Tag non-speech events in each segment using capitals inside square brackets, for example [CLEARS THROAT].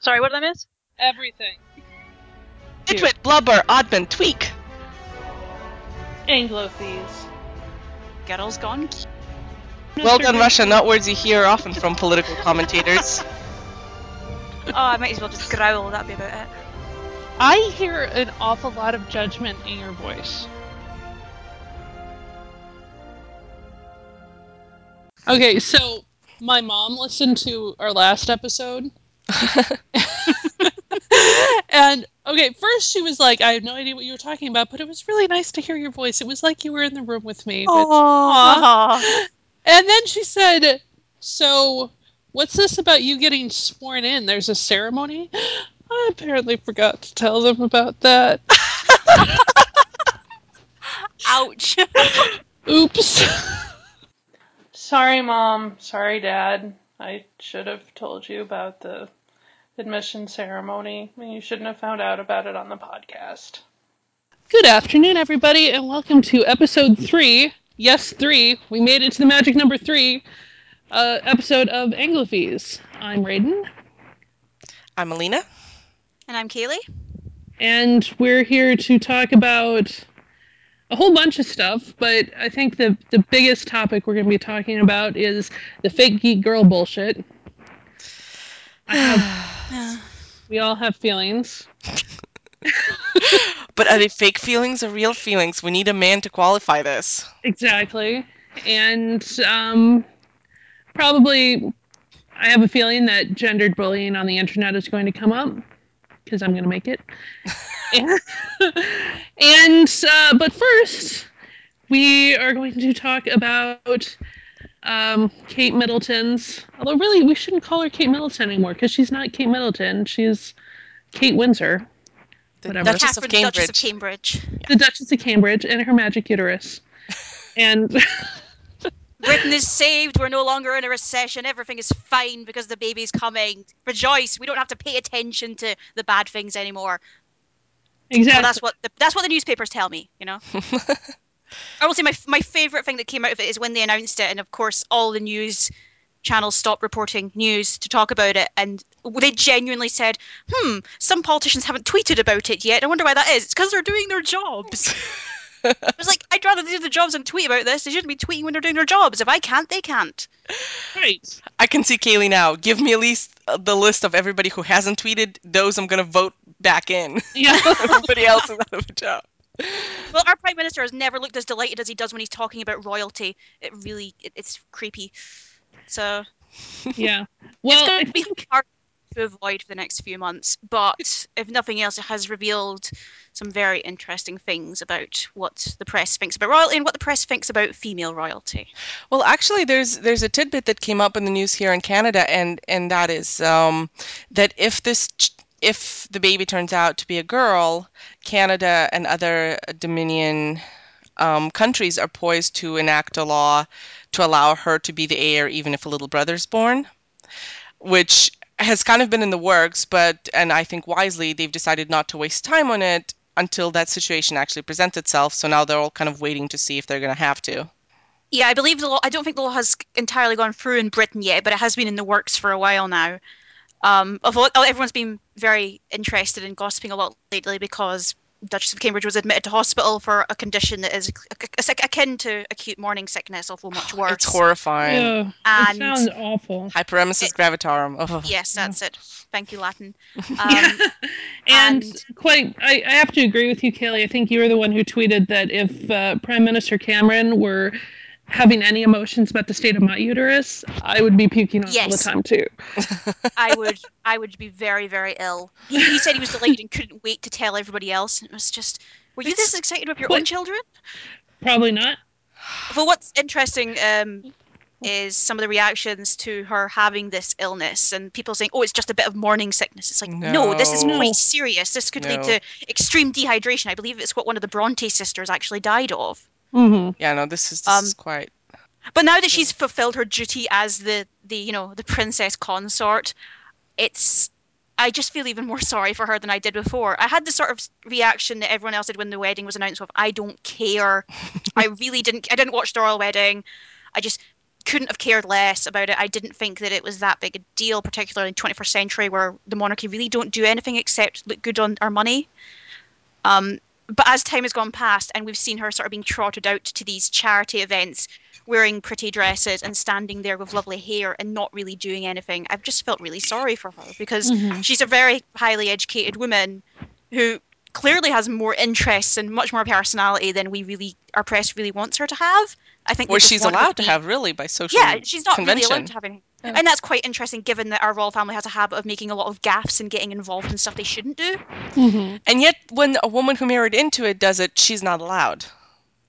Sorry, what did I miss? Everything. Nitwit, blubber, oddman, tweak. Anglophies. Girls gone. Well done, Russia. Not words you hear often from political commentators. [LAUGHS] Oh, I might as well just growl. That'd be about it. I hear an awful lot of judgment in your voice. Okay, so my mom listened to our last episode. [LAUGHS] and okay, first she was like, I have no idea what you were talking about, but it was really nice to hear your voice. It was like you were in the room with me. which- Aw. [LAUGHS] And then she said, So, what's this about you getting sworn in? There's a ceremony? [GASPS] I apparently forgot to tell them about that. [LAUGHS] Ouch. Oops. Sorry, Mom. Sorry, Dad. I should have told you about the admission ceremony. I mean, you shouldn't have found out about it on the podcast. Good afternoon, everybody, and welcome to episode three. Yes, three. We made it to the magic number three uh, episode of Anglophies. I'm Raiden, I'm Alina. and I'm Kaylee. and we're here to talk about a whole bunch of stuff, but I think the, the biggest topic we're going to be talking about is the fake geek girl bullshit. Have, we all have feelings. [LAUGHS] But are they fake feelings or real feelings? We need a man to qualify this. Exactly. And um, probably, I have a feeling that gendered bullying on the internet is going to come up because I'm going to make it. [LAUGHS] [LAUGHS] and uh, but first, we are going to talk about um, Kate Middleton's. Although, really, we shouldn't call her Kate Middleton anymore because she's not Kate Middleton. She's Kate Windsor, The Whatever. Duchess of Catherine, Duchess of Cambridge. Cambridge. the Duchess of Cambridge, and her magic uterus. [LAUGHS] And [LAUGHS] Britain is saved. We're no longer in a recession. Everything is fine because the baby's coming. Rejoice. We don't have to pay attention to the bad things anymore. exactly. Well, that's what the, that's what the newspapers tell me. You know. [LAUGHS] I will say my my favorite thing that came out of it is when they announced it, and of course all the news channels stopped reporting news to talk about it, and they genuinely said, "Hmm, some politicians haven't tweeted about it yet. I wonder why that is. It's because they're doing their jobs." [LAUGHS] I was like, I'd rather do the jobs and tweet about this. They shouldn't be tweeting when they're doing their jobs. If I can't, they can't. right. I can see Kaylee now. Give me at least uh, the list of everybody who hasn't tweeted. Those I'm going to vote back in. Yeah. [LAUGHS] Everybody else is out of a job. Well, our prime minister has never looked as delighted as he does when he's talking about royalty. It really, it, it's creepy. So yeah. [LAUGHS] it's Well, I going to be [LAUGHS] hard to avoid for the next few months. But if nothing else, it has revealed some very interesting things about what the press thinks about royalty and what the press thinks about female royalty. Well, actually, there's there's a tidbit that came up in the news here in Canada, and and that is um, that if this ch- if the baby turns out to be a girl, Canada and other Dominion um, countries are poised to enact a law to allow her to be the heir even if a little brother's born, which has kind of been in the works, but and I think wisely they've decided not to waste time on it until that situation actually presents itself. So now they're all kind of waiting to see if they're going to have to. Yeah, I believe the law. I don't think the law has entirely gone through in Britain yet, but it has been in the works for a while now. Um, although everyone's been very interested in gossiping a lot lately because Duchess of Cambridge was admitted to hospital for a condition that is ac- ac- akin to acute morning sickness, although much [SIGHS] worse. It's horrifying. yeah, it And- sounds awful. Hyperemesis gravidarum. Oh. Yes, that's it. Thank you, Latin. [LAUGHS] Um, [LAUGHS] and, and- quite, I, I have to agree with you, Kaylee. I think you were the one who tweeted that if uh, Prime Minister Cameron were having any emotions about the state of my uterus, I would be puking all the time too. [LAUGHS] I would I would be very very ill. He, he said he was delighted and couldn't wait to tell everybody else. And it was just, were you this excited with your own children? Probably not. Well, what's interesting um, is some of the reactions to her having this illness and people saying, "Oh, it's just a bit of morning sickness." It's like, no, this is No. quite serious. This could lead to extreme dehydration. I believe it's what one of the Bronte sisters actually died of. hmm Yeah, no, this is this Um, is quite. But now that she's fulfilled her duty as the the you know the princess consort, it's I just feel even more sorry for her than I did before. I had the sort of reaction that everyone else did when the wedding was announced of I don't care. [LAUGHS] I really didn't I didn't watch the royal wedding. I just couldn't have cared less about it. I didn't think that it was that big a deal, particularly in 21st century where the monarchy really don't do anything except look good on our money. Um, but as time has gone past and we've seen her sort of being trotted out to these charity events wearing pretty dresses and standing there with lovely hair and not really doing anything i've just felt really sorry for her because Mhm. she's a very highly educated woman who clearly has more interests and much more personality than we really our press really wants her to have i think they Or she's allowed to be- have, really, by social yeah, she's not convention. really allowed to have any. Yeah. And that's quite interesting given that our royal family has a habit of making a lot of gaffes and getting involved in stuff they shouldn't do. Mhm. And yet, when a woman who married into it does it, she's not allowed.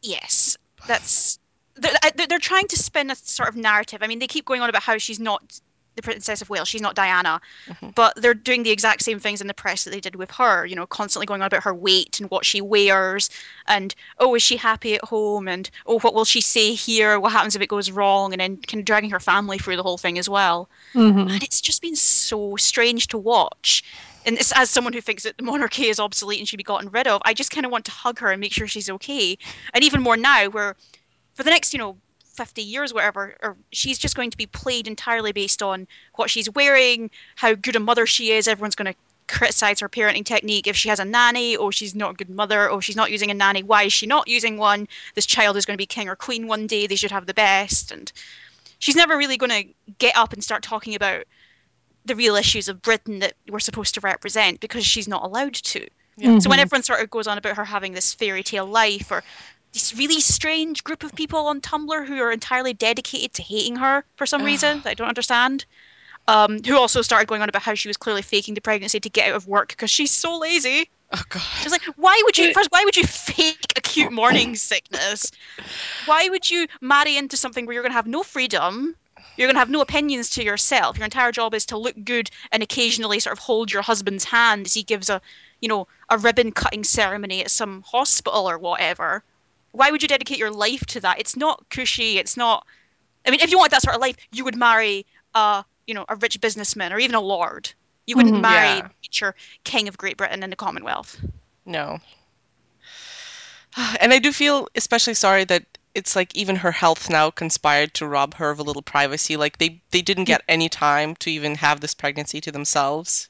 Yes, that's. They're they're trying to spin a sort of narrative. I mean, they keep going on about how she's not the Princess of Wales, she's not Diana, Mhm. but they're doing the exact same things in the press that they did with her, you know, constantly going on about her weight and what she wears, and oh, is she happy at home, and oh, what will she say here, what happens if it goes wrong, and then kind of dragging her family through the whole thing as well. Mhm. and it's just been so strange to watch. And it's, as someone who thinks that the monarchy is obsolete and should be gotten rid of, I just kind of want to hug her and make sure she's okay. And even more now, where for the next, you know, 50 years, whatever, or she's just going to be played entirely based on what she's wearing, how good a mother she is. Everyone's going to criticize her parenting technique if she has a nanny or she's not a good mother or she's not using a nanny why is she not using one this child is going to be king or queen one day they should have the best and she's never really going to get up and start talking about the real issues of Britain that we're supposed to represent because she's not allowed to. Yeah. So when Mhm. everyone sort of goes on about her having this fairy tale life or this really strange group of people on Tumblr who are entirely dedicated to hating her for some reason that I don't understand. Um, who also started going on about how she was clearly faking the pregnancy to get out of work because she's so lazy. Oh, God. It's like, why would you first? Why would you fake acute morning [LAUGHS] sickness? Why would you marry into something where you're going to have no freedom? You're going to have no opinions to yourself. Your entire job is to look good and occasionally sort of hold your husband's hand as he gives a, you know, a ribbon cutting ceremony at some hospital or whatever. Why would you dedicate your life to that? It's not cushy. It's not. I mean, if you want that sort of life, you would marry a, you know, a rich businessman or even a lord. You wouldn't Mhm. marry Yeah. future king of Great Britain and the Commonwealth. No. [SIGHS] And I do feel especially sorry that it's like even her health now conspired to rob her of a little privacy. Like they they didn't get any time to even have this pregnancy to themselves.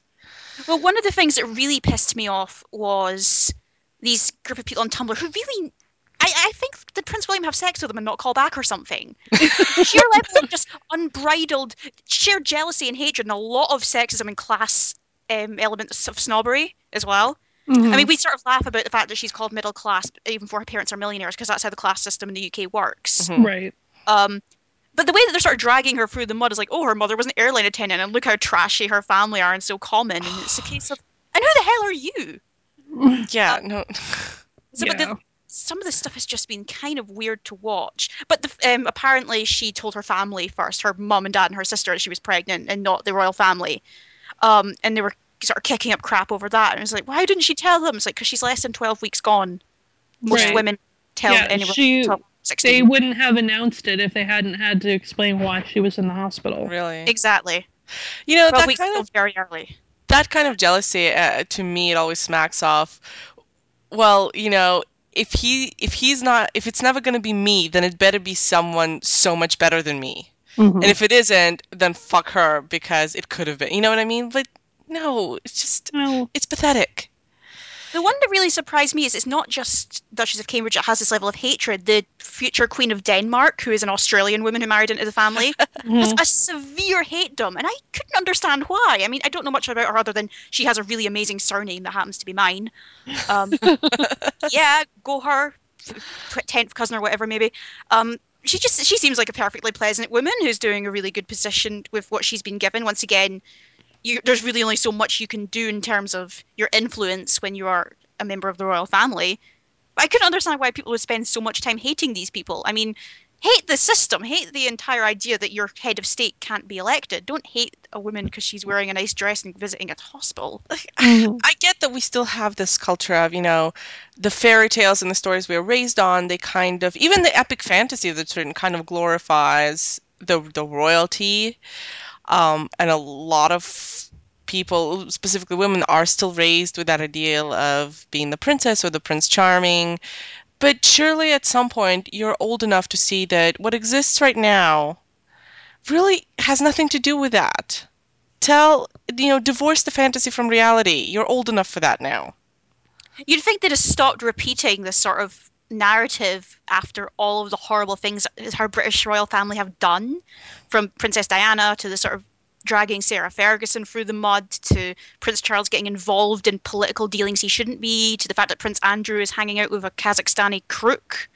Well, one of the things that really pissed me off was these group of people on Tumblr who really. I, I think did Prince William have sex with them and not call back or something? [LAUGHS] sheer level of just unbridled, sheer jealousy and hatred, and a lot of sexism and class um, elements of snobbery as well. Mhm. I mean, we sort of laugh about the fact that she's called middle class, even before her parents are millionaires, because that's how the class system in the UK works. Mhm. right. Um, but the way that they're sort of dragging her through the mud is like, oh, her mother was an airline attendant, and look how trashy her family are and so common. And it's a case of, and who the hell are you? [SIGHS] Yeah, Uh, no. So, but Yeah. the, some of the stuff has just been kind of weird to watch. But the, um, apparently, she told her family first, her mum and dad and her sister, that she was pregnant, and not the royal family. Um, and they were sort of kicking up crap over that. And it was like, why didn't she tell them? It's like because she's less than twelve weeks gone. Most Right. women tell Yeah, anyone she- They wouldn't have announced it if they hadn't had to explain why she was in the hospital. Really. Exactly. You know, Twelve that kind of very early. that kind of jealousy uh, to me it always smacks off well you know if he if he's not if it's never going to be me then it better be someone so much better than me Mhm. and if it isn't then fuck her because it could have been you know what i mean but no it's just no. it's pathetic The one that really surprised me is it's not just Duchess of Cambridge that has this level of hatred. The future Queen of Denmark, who is an Australian woman who married into the family, [LAUGHS] has mhm. a severe hate hatedom, and I couldn't understand why. I mean, I don't know much about her other than she has a really amazing surname that happens to be mine. Um, [LAUGHS] yeah, go her, tenth cousin or whatever, maybe. Um, she just she seems like a perfectly pleasant woman who's doing a really good position with what she's been given. Once again, you, there's really only so much you can do in terms of your influence when you are a member of the royal family. But I couldn't understand why people would spend so much time hating these people. I mean, hate the system, hate the entire idea that your head of state can't be elected. Don't hate a woman because she's wearing a nice dress and visiting a hospital. [LAUGHS] Mhm. I get that we still have this culture of, you know, the fairy tales and the stories we were raised on, they kind of even the epic fantasy that's written kind of glorifies the the royalty. Um, and a lot of people, specifically women, are still raised with that ideal of being the princess or the prince charming. But surely at some point you're old enough to see that what exists right now really has nothing to do with that. Tell, you know, divorce the fantasy from reality. You're old enough for that now. You'd think they'd have stopped repeating this sort of narrative after all of the horrible things that her British royal family have done, from Princess Diana to the sort of dragging Sarah Ferguson through the mud to Prince Charles getting involved in political dealings he shouldn't be to the fact that Prince Andrew is hanging out with a Kazakhstani crook.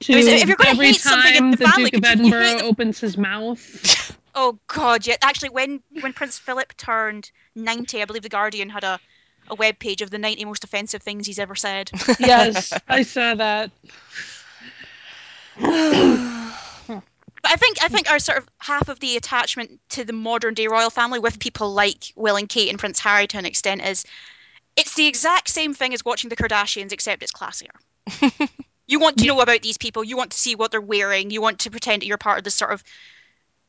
To I mean, if you're gonna every hate something in time the the family, Duke of could you hate Edinburgh opens his mouth. [LAUGHS] Oh God, yeah. Actually, when when Prince Philip turned ninety, I believe the Guardian had a a web page of the ninety most offensive things he's ever said. [LAUGHS] yes, I [LAUGHS] saw that. But I think I think our sort of half of the attachment to the modern day royal family with people like Will and Kate and Prince Harry to an extent is it's the exact same thing as watching the Kardashians except it's classier. [LAUGHS] you want to know about these people, you want to see what they're wearing, you want to pretend that you're part of this sort of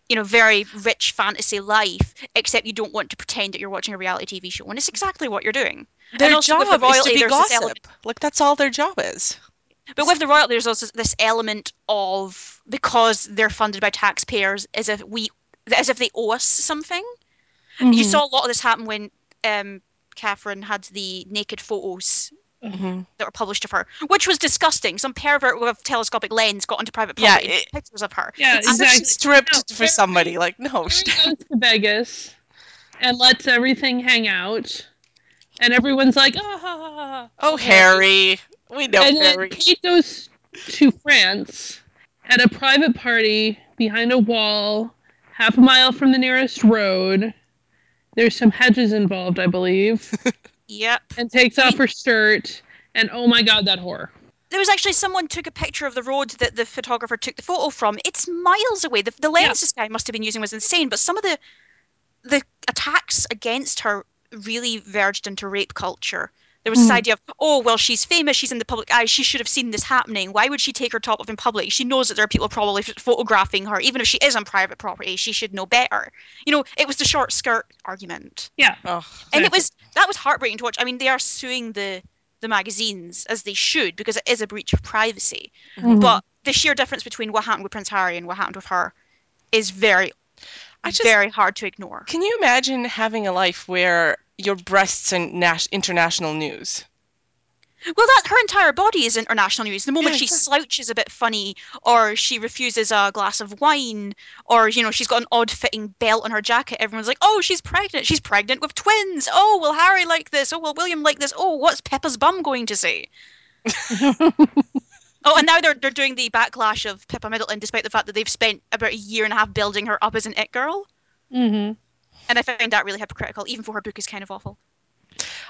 you know, very rich fantasy life, except you don't want to pretend that you're watching a reality TV show. And it's exactly what you're doing. Their also with job the is to be gossip. Like that's all their job is. But with the royalty, there's also this element of because they're funded by taxpayers, as if we, as if they owe us something. You Mhm. saw a lot of this happen when um, Catherine had the naked photos hmm that were published of her, which was disgusting. Some pervert with a telescopic lens got onto private Yeah, property and it- pictures of her. Yeah, It's exactly. stripped No, for somebody. Like no. Goes to Vegas and lets everything hang out, and everyone's like, ah. Oh, Harry. We know and then Harry. Kate goes to France at a private party behind a wall, half a mile from the nearest road. There's some hedges involved, I believe, [LAUGHS] Yep. and takes off her skirt. And oh my god, that horror. There was actually someone took a picture of the road that the photographer took the photo from. It's miles away. The, the lens Yeah. this guy must have been using was insane, but some of the the attacks against her really verged into rape culture. There was this Mhm. idea of, oh, well, she's famous, she's in the public eye, she should have seen this happening. Why would she take her top off in public? She knows that there are people probably ph- photographing her. Even if she is on private property, she should know better. You know, it was the short skirt argument. Yeah, Oh, And it was that was heartbreaking to watch. I mean, they are suing the the magazines as they should because it is a breach of privacy. Mhm. But the sheer difference between what happened with Prince Harry and what happened with her is very, I just very hard to ignore. can you imagine having a life where your breasts are nas- international news? Well, that her entire body is international news. The moment Yeah, she exactly. slouches a bit funny, or she refuses a glass of wine, or you know she's got an odd-fitting belt on her jacket, everyone's like, "Oh, she's pregnant. She's pregnant with twins. Oh, will Harry like this? Oh, will William like this? Oh, what's Pippa's bum going to say?" [LAUGHS] Oh, and now they're they're doing the backlash of Pippa Middleton, despite the fact that they've spent about a year and a half building her up as an it girl, hmm and I find that really hypocritical, even though her book is kind of awful.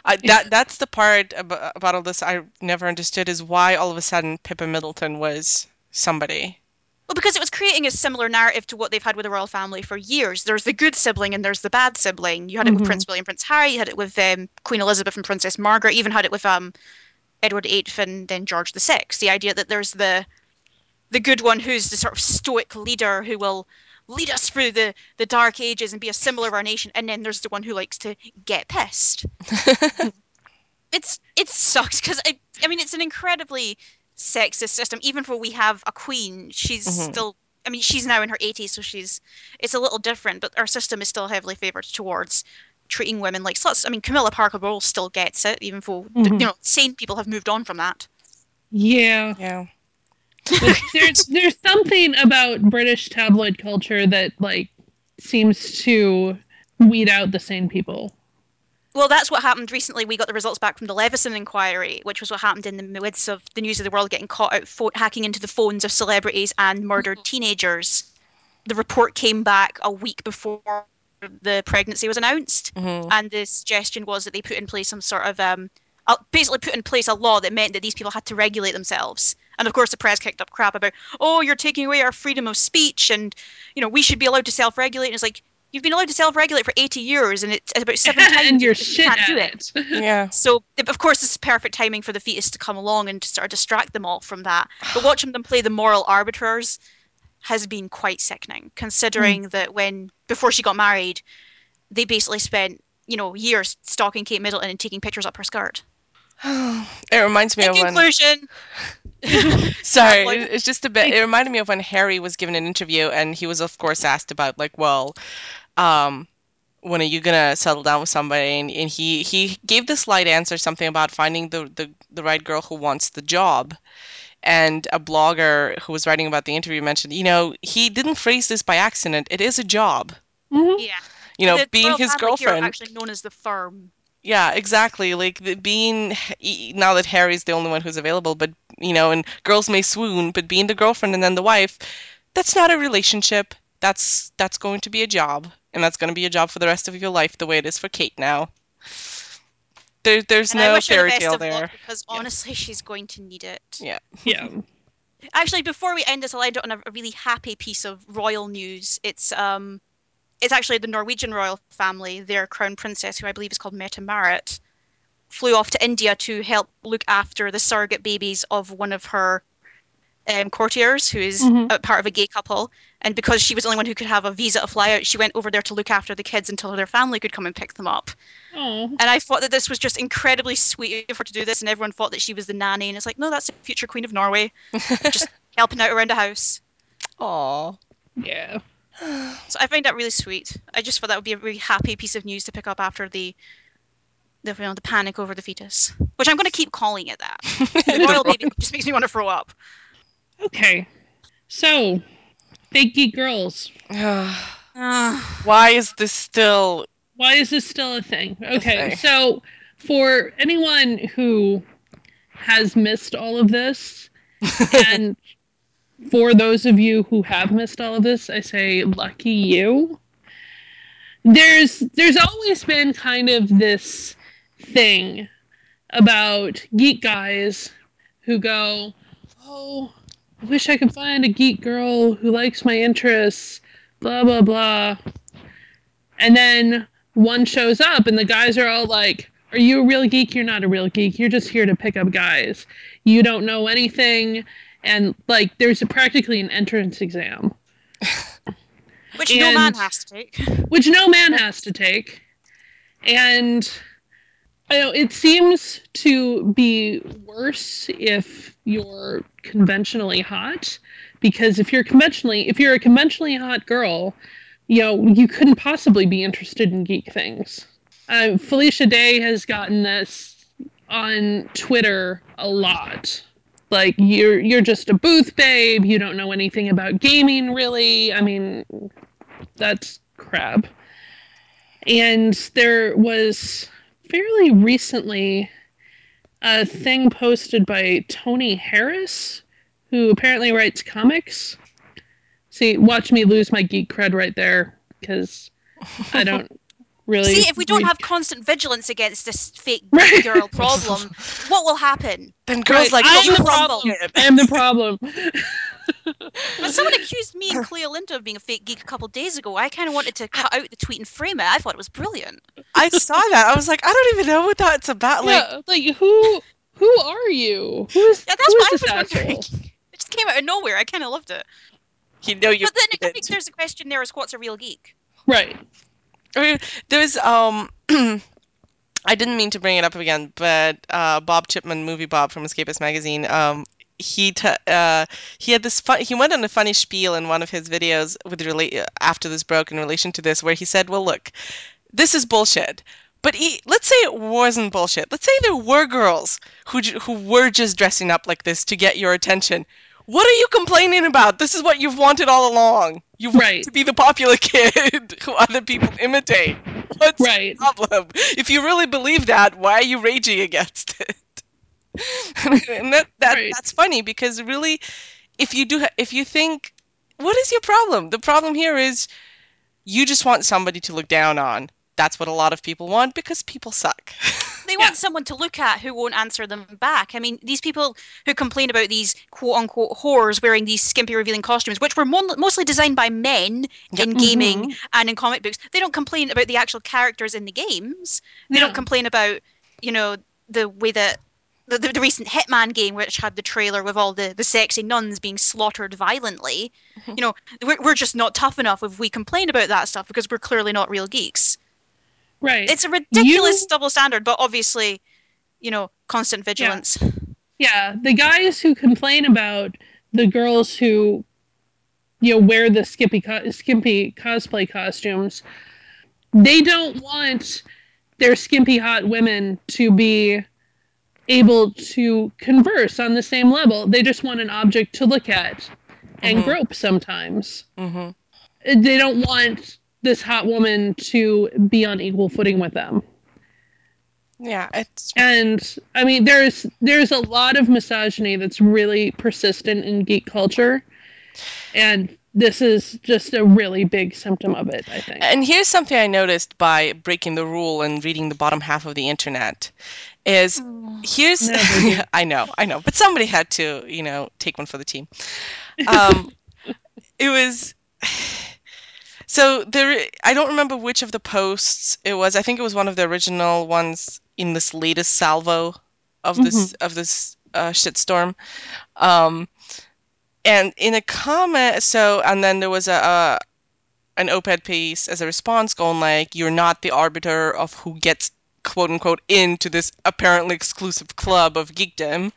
I, that that's the part about, about all this I never understood is why all of a sudden Pippa Middleton was somebody. Well, because it was creating a similar narrative to what they've had with the royal family for years. There's the good sibling and there's the bad sibling. You had it with Mhm. Prince William, Prince Harry. You had it with um, Queen Elizabeth and Princess Margaret. You even had it with um, Edward VIII and then George VI. The idea that there's the the good one who's the sort of stoic leader who will lead us through the, the dark ages and be a symbol of our nation, and then there's the one who likes to get pissed. [LAUGHS] it's it sucks because I I mean it's an incredibly sexist system. Even though we have a queen, she's Mhm. still. I mean, she's now in her 80s, so she's. It's a little different, but our system is still heavily favoured towards treating women like sluts. I mean, Camilla Parker Bowles still gets it, even though th- Mhm. you know sane people have moved on from that. Yeah. Yeah. But there's there's something about British tabloid culture that like seems to weed out the sane people. Well, that's what happened recently. We got the results back from the Leveson inquiry, which was what happened in the midst of the news of the world getting caught out pho- hacking into the phones of celebrities and murdered teenagers. The report came back a week before the pregnancy was announced, hmm and the suggestion was that they put in place some sort of um, Uh, basically put in place a law that meant that these people had to regulate themselves. And of course, the press kicked up crap about, oh, you're taking away our freedom of speech, and you know we should be allowed to self-regulate. And it's like you've been allowed to self-regulate for 80 years, and it's about seven [LAUGHS] times and you're you shit can't do it. it. [LAUGHS] Yeah. So, of course, this is perfect timing for the fetus to come along and to sort of distract them all from that. [SIGHS] But watching them play the moral arbiters has been quite sickening, considering hmm. that when before she got married, they basically spent you know years stalking Kate Middleton and taking pictures up her skirt. [SIGHS] It reminds me In of when conclusion, [LAUGHS] Sorry, Tabloid. it- it's just a bit. It reminded me of when Harry was given an interview, and he was, of course, asked about like, well, um, when are you gonna settle down with somebody? And, and he he gave this light answer, something about finding the, the the right girl who wants the job. And a blogger who was writing about the interview mentioned, you know, he didn't phrase this by accident. It is a job. Mhm. Yeah. You know, being his family here girlfriend. actually known as the firm. Yeah, exactly. Like the, being e- now that Harry's the only one who's available, but you know, and girls may swoon, but being the girlfriend and then the wife, that's not a relationship. That's that's going to be a job, and that's going to be a job for the rest of your life, the way it is for Kate now. There, there's And no wish her the fairy best tale of there. luck because honestly, she's going to need it. Yeah. Yeah. [LAUGHS] Actually, before we end this, I'll end it on a, a really happy piece of royal news. It's um, it's actually the Norwegian royal family. Their crown princess, who I believe is called Mette Marit, flew off to India to help look after the surrogate babies of one of her um, courtiers, who is Mhm. a part of a gay couple. And because she was the only one who could have a visa to fly out, she went over there to look after the kids until their family could come and pick them up. Oh. And I thought that this was just incredibly sweet of her to do this, and everyone thought that she was the nanny. And it's like, no, that's the future queen of Norway, [LAUGHS] just helping out around the house. Aw. Yeah. [SIGHS] So I find that really sweet. I just thought that would be a really happy piece of news to pick up after the, the you know, the panic over the fetus, which I'm going to keep calling it that. [LAUGHS] The royal baby just makes me want to throw up. Okay. So, fake geek girls. [SIGHS] [SIGHS] Why is this still? Why is this still a thing? Okay, thing. so for anyone who has missed all of this, [LAUGHS] and for those of you who have missed all of this, I say lucky you. There's there's always been kind of this thing about geek guys who go, "Oh, I wish I could find a geek girl who likes my interests." Blah blah blah. And then one shows up and the guys are all like, Are you a real geek? You're not a real geek. You're just here to pick up guys. You don't know anything. And like, there's a, practically an entrance exam, [LAUGHS] Which no man has to take. which no man has to take. And I know it seems to be worse if you're conventionally hot, because if you're conventionally, if you're a conventionally hot girl, you know, you couldn't possibly be interested in geek things. Uh, Felicia Day has gotten this on Twitter a lot. Like you're you're just a booth babe. You don't know anything about gaming, really. I mean, that's crap. And there was fairly recently a thing posted by Tony Harris, who apparently writes comics. See, watch me lose my geek cred right there, because I don't [LAUGHS] really. See, if we don't have constant vigilance against this fake [LAUGHS] Right. girl problem, what will happen? Then girls Right, like I'm the crumble. problem. I'm the problem. [LAUGHS] When someone accused me and Cleolinda of being a fake geek a couple days ago, I kind of wanted to cut out the tweet and frame it. I thought it was brilliant. I saw that. I was like, I don't even know what that's about. Like, yeah, like who? Who are you? Who is? Yeah, that's who what I is was this wondering. [LAUGHS] It just came out of nowhere. I kind of loved it. you know, you. But then I think there's a question there: is what's a real geek? Right. I mean, There's um. [CLEARS THROAT] I didn't mean to bring it up again, but uh, Bob Chipman, movie Bob from Escapist magazine, um, he t- uh, he had this fun- he went on a funny spiel in one of his videos with rela- after this broke in relation to this, where he said, "Well, look, this is bullshit." But he, let's say it wasn't bullshit. Let's say there were girls who who were just dressing up like this to get your attention. What are you complaining about? This is what you've wanted all along. You want Right. to be the popular [LAUGHS] kid who other people imitate. What's Right. the problem? If you really believe that, why are you raging against it? [LAUGHS] and that, that Right. that's funny because really, if you do, if you think, what is your problem? The problem here is you just want somebody to look down on. That's what a lot of people want because people suck. They [LAUGHS] Yeah. want someone to look at who won't answer them back. I mean, these people who complain about these quote unquote whores wearing these skimpy revealing costumes, which were mon- mostly designed by men in gaming Mhm. and in comic books, they don't complain about the actual characters in the games. They No. don't complain about, you know, the way that. The, the, the recent Hitman game, which had the trailer with all the, the sexy nuns being slaughtered violently, you know, we're, we're just not tough enough if we complain about that stuff because we're clearly not real geeks. Right. It's a ridiculous You- double standard, but obviously, you know, constant vigilance. Yeah, the guys who complain about the girls who, you know, wear the skimpy co- skimpy cosplay costumes, they don't want their skimpy hot women to be able to converse on the same level. They just want an object to look at and Mhm. grope sometimes. hmm They don't want this hot woman to be on equal footing with them. Yeah, it's And I mean there's there's a lot of misogyny that's really persistent in geek culture. And this is just a really big symptom of it, I think. And here's something I noticed by breaking the rule and reading the bottom half of the internet is here's Never do. Yeah, I know, I know, but somebody had to, you know, take one for the team. Um, [LAUGHS] it was so there. I don't remember which of the posts it was. I think it was one of the original ones in this latest salvo of this of this uh, shitstorm. Um, and in a comment, so and then there was a, a an op-ed piece as a response going like, "You're not the arbiter of who gets quote unquote into this apparently exclusive club of geekdom,"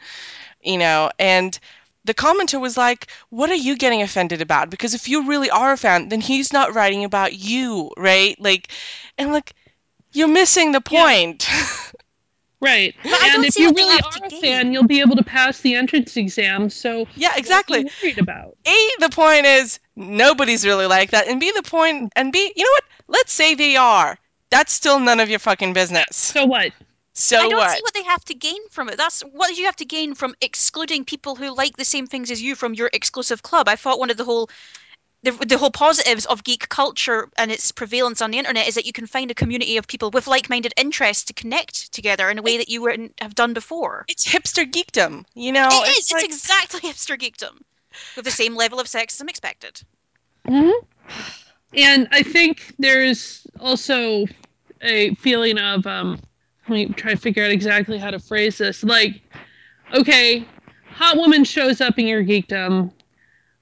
you know, and the commenter was like, "What are you getting offended about? Because if you really are a fan, then he's not writing about you, right? Like, and like, you're missing the Yeah. point." [LAUGHS] Right. But and if you what really are a gain. fan, you'll be able to pass the entrance exam. So yeah, exactly. What are you worried about? A, the point is nobody's really like that, and B, the point, and B, you know what? Let's say they are. That's still none of your fucking business. So what? So I don't what? see what they have to gain from it. That's what do you have to gain from excluding people who like the same things as you from your exclusive club. I thought one of the whole the, the whole positives of geek culture and its prevalence on the internet is that you can find a community of people with like-minded interests to connect together in a way that you wouldn't have done before. It's hipster geekdom, you know? It is. It's like- exactly [LAUGHS] hipster geekdom, with the same level of sexism expected. hmm And I think there's also a feeling of um, let me try to figure out exactly how to phrase this. Like, okay, hot woman shows up in your geekdom.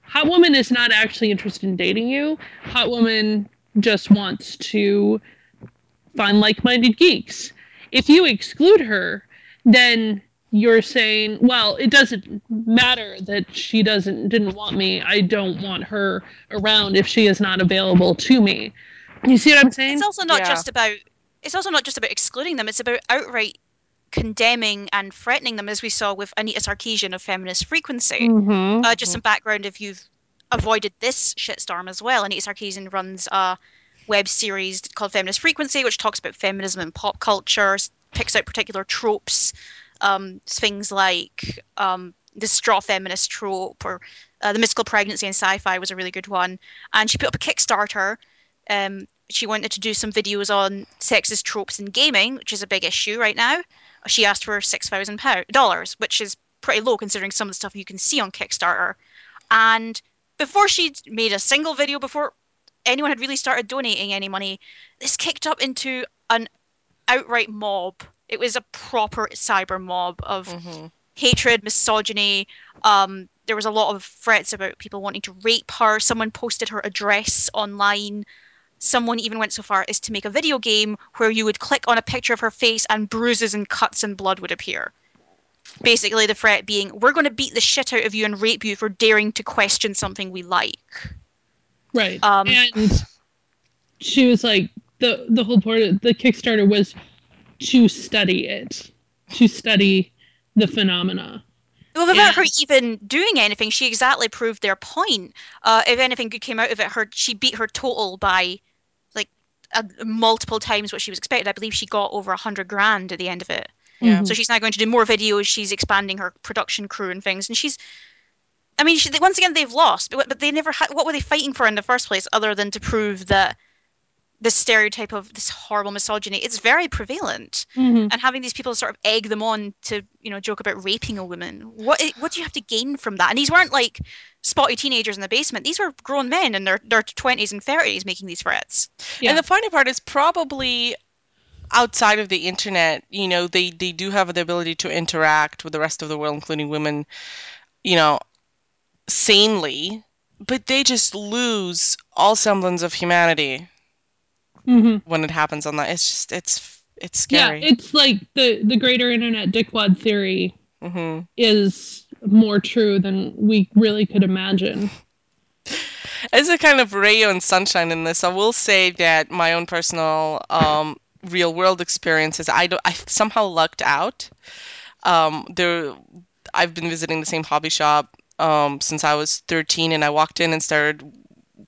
Hot woman is not actually interested in dating you. Hot woman just wants to find like-minded geeks. If you exclude her, then you're saying, well, it doesn't matter that she doesn't didn't want me. I don't want her around if she is not available to me. You see what I'm saying? It's also not Yeah. just about. It's also not just about excluding them. It's about outright condemning and threatening them, as we saw with Anita Sarkeesian of Feminist Frequency. Mhm. Uh, just some background if you've avoided this shitstorm as well. Anita Sarkeesian runs a web series called Feminist Frequency, which talks about feminism and pop culture, picks out particular tropes, um, things like um, the straw feminist trope or uh, the mystical pregnancy in sci-fi was a really good one. And she put up a Kickstarter. Um, she wanted to do some videos on sexist tropes in gaming, which is a big issue right now. She asked for six thousand dollars, which is pretty low considering some of the stuff you can see on Kickstarter. And before she'd made a single video, before anyone had really started donating any money, this kicked up into an outright mob. It was a proper cyber mob of Mhm. hatred, misogyny. Um, there was a lot of threats about people wanting to rape her. Someone posted her address online. Someone even went so far as to make a video game where you would click on a picture of her face and bruises and cuts and blood would appear. Basically, the threat being, we're going to beat the shit out of you and rape you for daring to question something we like. Right. Um, and she was like the the whole part of the Kickstarter was to study it, to study the phenomena. Well, without her even doing anything, she exactly proved their point. Uh, if anything good came out of it, her she beat her total by uh, multiple times what she was expected. I believe she got over a hundred grand at the end of it. Yeah. So she's now going to do more videos. She's expanding her production crew and things, and she's. I mean, she, once again, they've lost, but, but they never had. What were they fighting for in the first place, other than to prove that the stereotype of this horrible misogyny it's very prevalent, Mhm. and having these people sort of egg them on to you know joke about raping a woman. What what do you have to gain from that? And these weren't like spotty teenagers in the basement. These were grown men in their their twenties and thirties making these threats. Yeah. And the funny part is probably outside of the internet, you know, they, they do have the ability to interact with the rest of the world, including women, you know, sanely, but they just lose all semblance of humanity Mhm. when it happens on that. It's just it's it's scary. Yeah, it's like the the greater internet dickwad theory hmm is more true than we really could imagine. As a kind of ray and sunshine in this, I will say that my own personal um, real world experiences, I, do, I somehow lucked out. Um, there, I've been visiting the same hobby shop um, since I was 13, and I walked in and started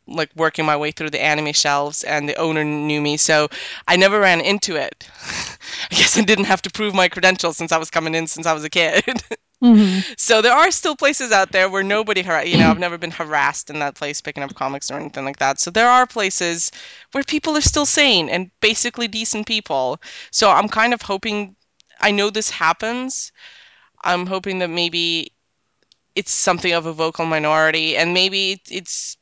like working my way through the anime shelves, and the owner knew me, so I never ran into it. [LAUGHS] I guess I didn't have to prove my credentials since I was coming in since I was a kid. [LAUGHS] hmm So there are still places out there where nobody, har- you know, I've never been harassed in that place picking up comics or anything like that. So there are places where people are still sane and basically decent people. So I'm kind of hoping, I know this happens. I'm hoping that maybe it's something of a vocal minority and maybe it's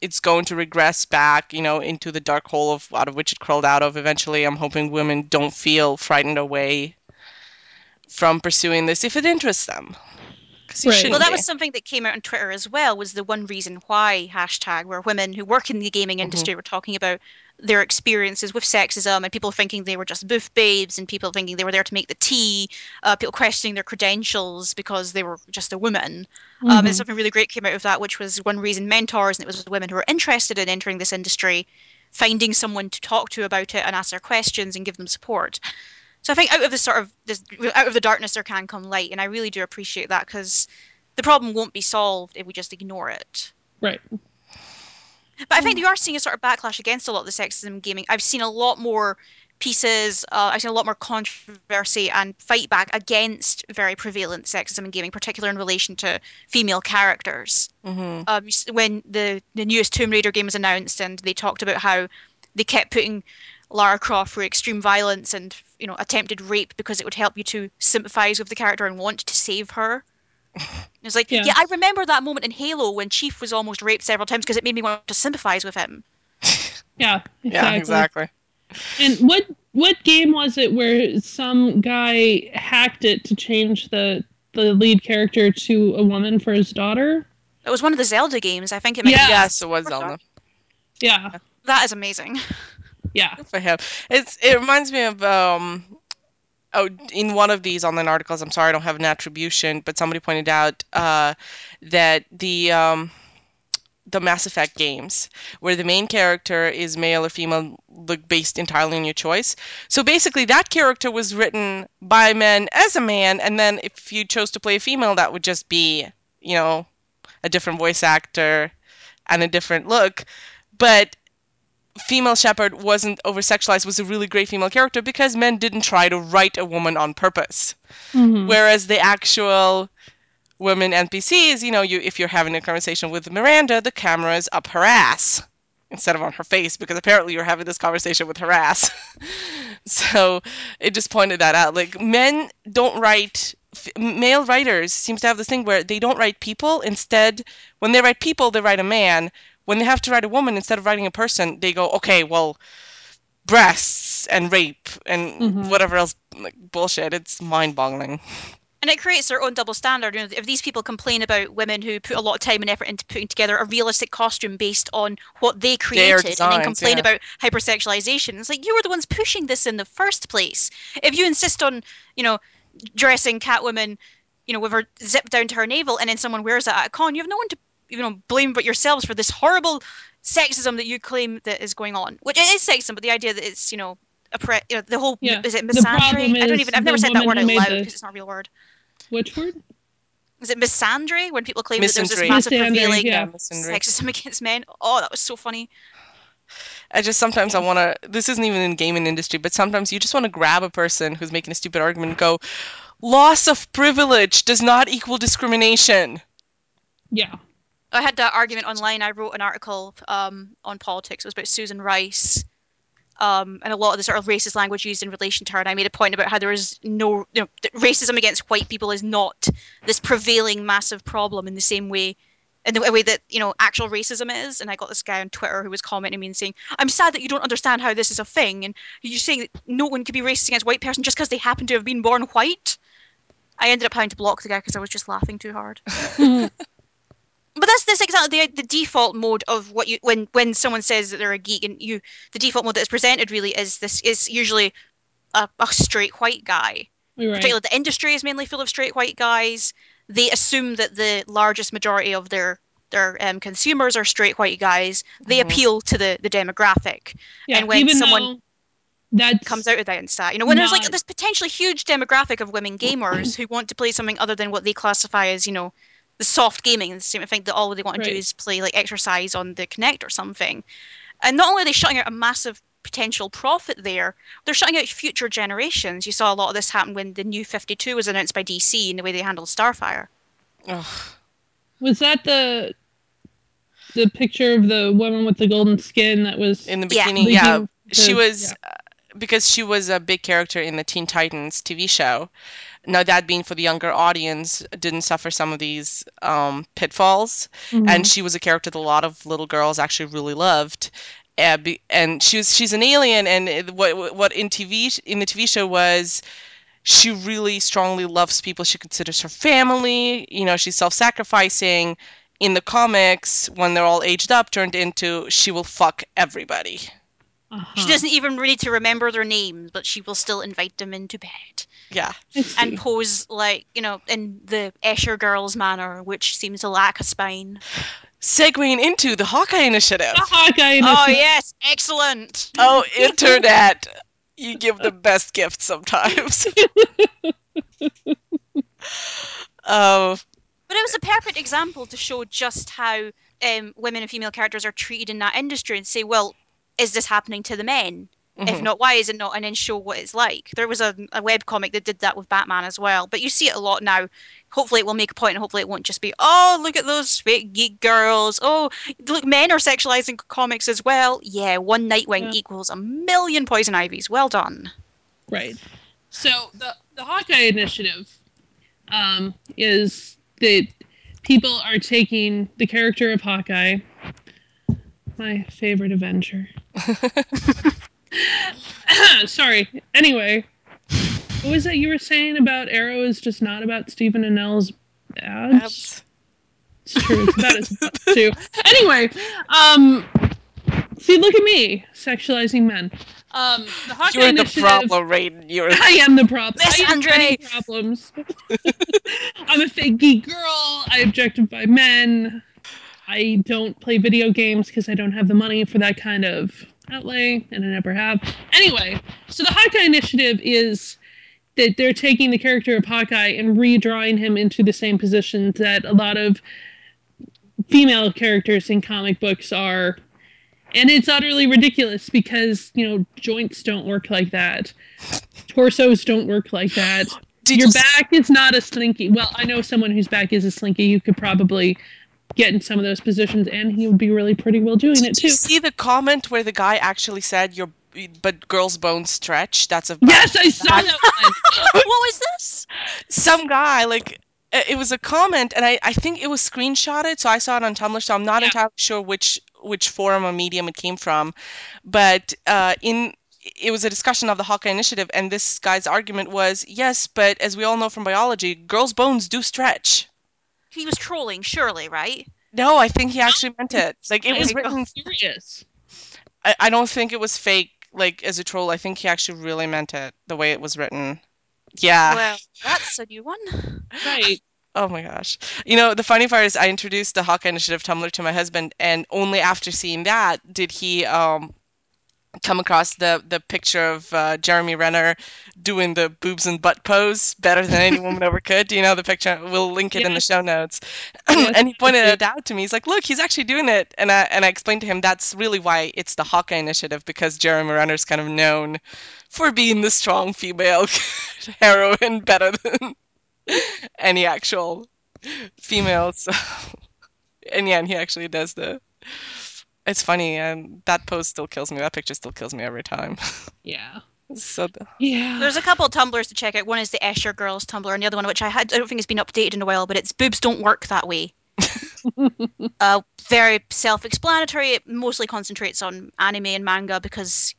it's going to regress back, you know, into the dark hole of out of which it crawled out of eventually. I'm hoping women don't feel frightened away from pursuing this if it interests them. 'Cause you Right. Well, that be. was something that came out on Twitter as well. Was the one reason why hashtag where women who work in the gaming industry were talking about their experiences with sexism and people thinking they were just booth babes and people thinking they were there to make the tea, uh, people questioning their credentials because they were just a woman. Um, Mhm. and something really great came out of that, which was one reason mentors, and it was women who were interested in entering this industry, finding someone to talk to about it and ask their questions and give them support. So I think out of the sort of this, out of the darkness there can come light, and I really do appreciate that because the problem won't be solved if we just ignore it. Right. But I think you are seeing a sort of backlash against a lot of the sexism in gaming. I've seen a lot more pieces, uh, I've seen a lot more controversy and fight back against very prevalent sexism in gaming, particularly in relation to female characters. hmm Um, when the the newest Tomb Raider game was announced, and they talked about how they kept putting Lara Croft through extreme violence and you know attempted rape because it would help you to sympathize with the character and want to save her. [LAUGHS] It's like, Yeah. yeah, I remember that moment in Halo when Chief was almost raped several times because it made me want to sympathize with him. [LAUGHS] Yeah. Exactly. Yeah, exactly. And what what game was it where some guy hacked it to change the the lead character to a woman for his daughter? It was one of the Zelda games. I think it might Yeah. be. Yes, it was Zelda. Yeah. That is amazing. [LAUGHS] Yeah. Good for. It's it reminds me of um oh in one of these online articles, I'm sorry I don't have an attribution, but somebody pointed out uh that the um the Mass Effect games, where the main character is male or female, look based entirely on your choice. So basically, that character was written by men as a man, and then if you chose to play a female, that would just be, you know, a different voice actor and a different look. But female Shepard wasn't over sexualized, was a really great female character because men didn't try to write a woman on purpose. Mhm. Whereas the actual women NPCs, you know, you if you're having a conversation with Miranda, the camera is up her ass instead of on her face because apparently you're having this conversation with her ass. [LAUGHS] so it just pointed that out. Like men don't write f- male writers seems to have this thing where they don't write people instead when they write people they write a man when they have to write a woman instead of writing a person they go okay well breasts and rape and Mhm. whatever else like bullshit it's mind-boggling And it creates their own double standard. You know, if these people complain about women who put a lot of time and effort into putting together a realistic costume based on what they created, and then complain yeah. about hypersexualization, it's like you were the ones pushing this in the first place. If you insist on, you know, dressing Catwoman, you know, with her zip down to her navel, and then someone wears that at a con, you have no one to, you know, blame but yourselves for this horrible sexism that you claim that is going on. Which it is sexism, but the idea that it's, you know, a pre- you know, the whole Yeah. is it The problem misandry? I don't is even. I've never said that woman word who out loud because it's not a real word. Which word? Is it misandry when people claim that there's this Misandry. massive Misandry, prevailing yeah. Misandry. sexism [LAUGHS] against men? Oh, that was so funny. I just sometimes I want to. This isn't even in gaming industry, but sometimes you just want to grab a person who's making a stupid argument and go, "Loss of privilege does not equal discrimination." Yeah. I had that argument online. I wrote an article um, on politics. It was about Susan Rice um, and a lot of the sort of racist language used in relation to her. And I made a point about how there is no, you know, racism against white people is not this prevailing massive problem in the same way, in the way that you know actual racism is. And I got this guy on Twitter who was commenting me and saying, "I'm sad that you don't understand how this is a thing, and you're saying that no one could be racist against a white person just because they happen to have been born white." I ended up having to block the guy because I was just laughing too hard. [LAUGHS] [LAUGHS] But that's that's exactly the the default mode of what you when when someone says that they're a geek and you the default mode that is presented really is this is usually a, a straight white guy right. particularly the industry is mainly full of straight white guys. They assume that the largest majority of their their um, consumers are straight white guys. They Mhm. appeal to the the demographic. Yeah, and when someone that's comes out against that. You know, when there's like this potentially huge demographic of women gamers who want to play something other than what they classify as, you know, the soft gaming, the same thing that all they want to do is play like exercise on the Kinect or something. And not only are they shutting out a massive potential profit there, they're shutting out future generations. You saw a lot of this happen when the new 52 was announced by DC and the way they handled Starfire. Ugh. was that the the picture of the woman with the golden skin that was In the Yeah. bikini, yeah. leaking She was yeah. Because she was a big character in the Teen Titans TV show. Now that being for the younger audience, didn't suffer some of these um, pitfalls, Mhm. and she was a character that a lot of little girls actually really loved. Uh, and she was she's an alien, and what what in TV in the TV show was she really strongly loves people she considers her family. You know, she's self-sacrificing. In the comics, when they're all aged up, turned into she will fuck everybody. Uh-huh. She doesn't even need to remember their names, but she will still invite them into bed. Yeah. [LAUGHS] And pose like you know in the Escher girls manner, which seems to lack a spine. segueing into the Hawkeye Initiative. The Hawkeye Oh yes, excellent. Oh, [LAUGHS] internet! You give the best gifts sometimes. [LAUGHS] Oh, But it was a perfect example to show just how um, women and female characters are treated in that industry, and say, well, is this happening to the men? If mhm. not, why is it not? And then show what it's like. There was a, a web comic that did that with Batman as well, but you see it a lot now. Hopefully, it will make a point, and hopefully, it won't just be, oh, look at those fake geek girls. Oh, look, men are sexualizing comics as well. Yeah, one Nightwing Yeah. equals a million Poison Ivies. Well done. Right. So the the Hawkeye initiative um, is that people are taking the character of Hawkeye, my favorite Avenger. [LAUGHS] Sorry. Anyway, what was that you were saying about Arrow is just not about Stephen Amell's ads? Abs- It's true. It's about his butt, too. Anyway, um, see, look at me sexualizing men. Um, the Hawkeye You're the initiative. problem, Raiden. You're [LAUGHS] I am the problem. Miss I have Andre. many problems. [LAUGHS] I'm a fake geek girl. I objectify men. I don't play video games because I don't have the money for that kind of outlay, and I never have. Anyway, so the Hawkeye initiative is that they're taking the character of Hawkeye and redrawing him into the same positions that a lot of female characters in comic books are. And it's utterly ridiculous because, you know, joints don't work like that. Torsos don't work like that. Did Your you back is not a slinky. Well, I know someone whose back is a slinky. You could probably get in some of those positions, and he would be really pretty well doing it Did you too. see the comment where the guy actually said your but girls' bones stretch? That's a Yes, I saw that one. [LAUGHS] what was this? some guy like it was a comment and I, I think it was screenshotted so i saw it on tumblr so i'm not Yeah. entirely sure which which forum or medium it came from but uh, in it was a discussion of the hawkeye initiative and this guy's argument was yes but as we all know from biology girls bones do stretch He was trolling, surely, right? no i think he actually meant it like it was written serious. I, I don't think it was fake like as a troll i think he actually really meant it the way it was written yeah Well, that's a new one. Right. Oh my gosh. You know, the funny part is I introduced the Hawkeye Initiative Tumblr to my husband and only after seeing that did he um come across the the picture of uh, Jeremy Renner doing the boobs and butt pose better than any woman ever could. Do you know the picture? We'll link it in the show notes. [CLEARS THROAT] Yes, and he pointed it out to me. He's like, "Look, he's actually doing it." And I and I explained to him that's really why it's the Hawkeye Initiative because Jeremy Renner's kind of known for being the strong female [LAUGHS] heroine better than [LAUGHS] any actual female. So, and yeah, and he actually does the. It's funny, and that pose still kills me. That picture still kills me every time. [LAUGHS] Yeah. so the- Yeah. There's a couple of Tumblrs to check out. One is the Escher Girls Tumblr, and the other one, which I had, I don't think it's been updated in a while, but it's boobs don't work that way. [LAUGHS] uh, very self-explanatory. It mostly concentrates on anime and manga because,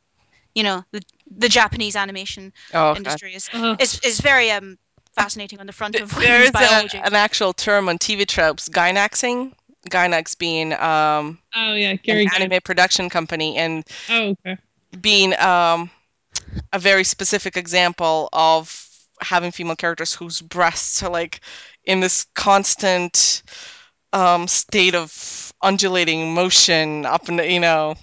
you know, the the Japanese animation oh, God. industry is, is is very um fascinating on the front of There women's a, an actual term on TV tropes, Gainaxing. Gainax being um, oh yeah, Gary. an Gygax. anime production company, and Oh okay. being um, a very specific example of having female characters whose breasts are like in this constant um, state of undulating motion up and you know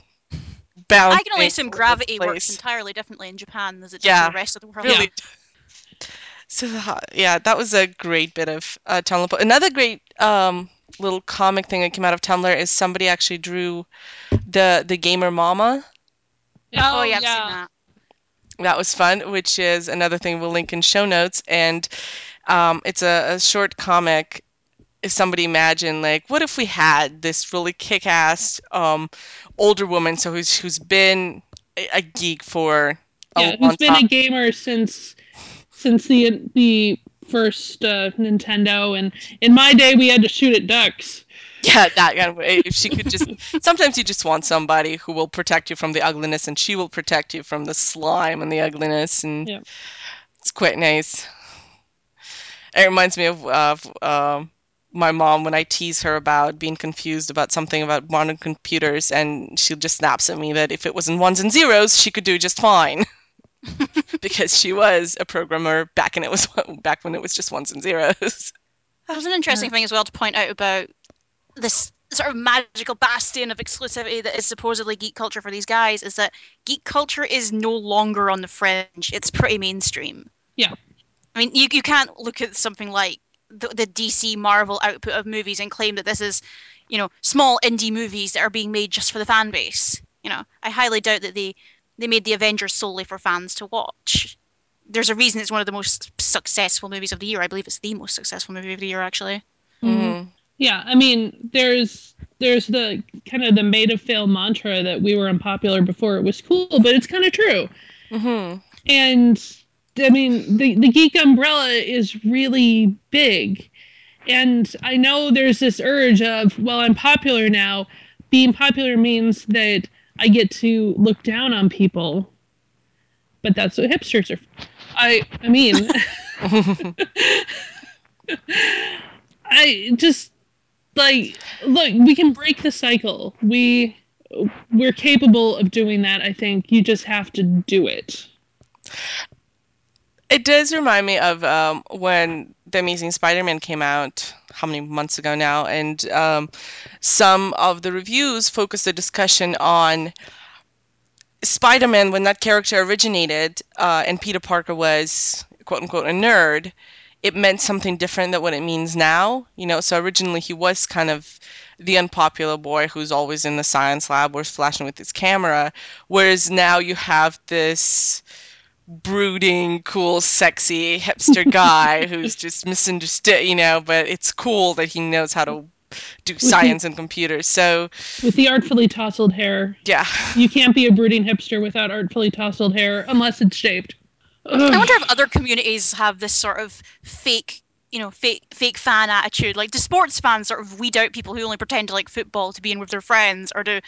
bouncing I can only assume all gravity works entirely differently in Japan as it does Yeah. in the rest of the world. really so the- yeah that was a great bit of uh, tumblr another great um, little comic thing that came out of tumblr is somebody actually drew the the gamer mama. Oh, yeah, I've seen that. that was fun which is another thing we'll link in show notes. And um, it's a, a short comic. If somebody imagine like what if we had this really kick-ass um, older woman so who's who's been a, a geek for a yeah, long who's been time. a gamer since since the the first uh, Nintendo, and in my day we had to shoot at ducks. [LAUGHS] Yeah, that kind of way. If she could just, sometimes you just want somebody who will protect you from the ugliness, and she will protect you from the slime and the ugliness, and Yeah. it's quite nice. It reminds me of of um my mom when I tease her about being confused about something about modern computers, and she just snaps at me that if it was in ones and zeros, she could do just fine. [LAUGHS] [LAUGHS] because she was a programmer back and it was [LAUGHS] back when it was just ones and zeros. There's an interesting thing as well to point out about this sort of magical bastion of exclusivity that is supposedly geek culture for these guys is that geek culture is no longer on the fringe. It's pretty mainstream. Yeah. I mean, you, you can't look at something like the, the DC Marvel output of movies and claim that this is, you know, small indie movies that are being made just for the fan base. You know, I highly doubt that they, they made the Avengers solely for fans to watch. There's a reason it's one of the most successful movies of the year. I believe it's the most successful movie of the year, actually. Mhm. Yeah, I mean, there's there's the kind of the made of fail mantra that we were unpopular before it was cool, but it's kind of true. Mhm. And I mean, the the geek umbrella is really big. And I know there's this urge of, well, I'm popular now. Being popular means that I get to look down on people. But that's what hipsters are. I I mean, [LAUGHS] I just like look, we can break the cycle. We we're capable of doing that, I think. You just have to do it. It does remind me of um, when The Amazing Spider-Man came out, how many months ago now, and um, some of the reviews focused the discussion on Spider-Man when that character originated, uh, and Peter Parker was quote unquote a nerd. It meant something different than what it means now. You know, so originally he was kind of the unpopular boy who's always in the science lab or flashing with his camera, whereas now you have this brooding, cool, sexy hipster guy [LAUGHS] who's just misunderstood, you know, but it's cool that he knows how to do science and computers. So, With the artfully tousled hair. yeah. You can't be a brooding hipster without artfully tousled hair unless it's shaved. I wonder if other communities have this sort of fake, you know, fake fake fan attitude. Like, do sports fans sort of weed out people who only pretend to like football to be in with their friends, or do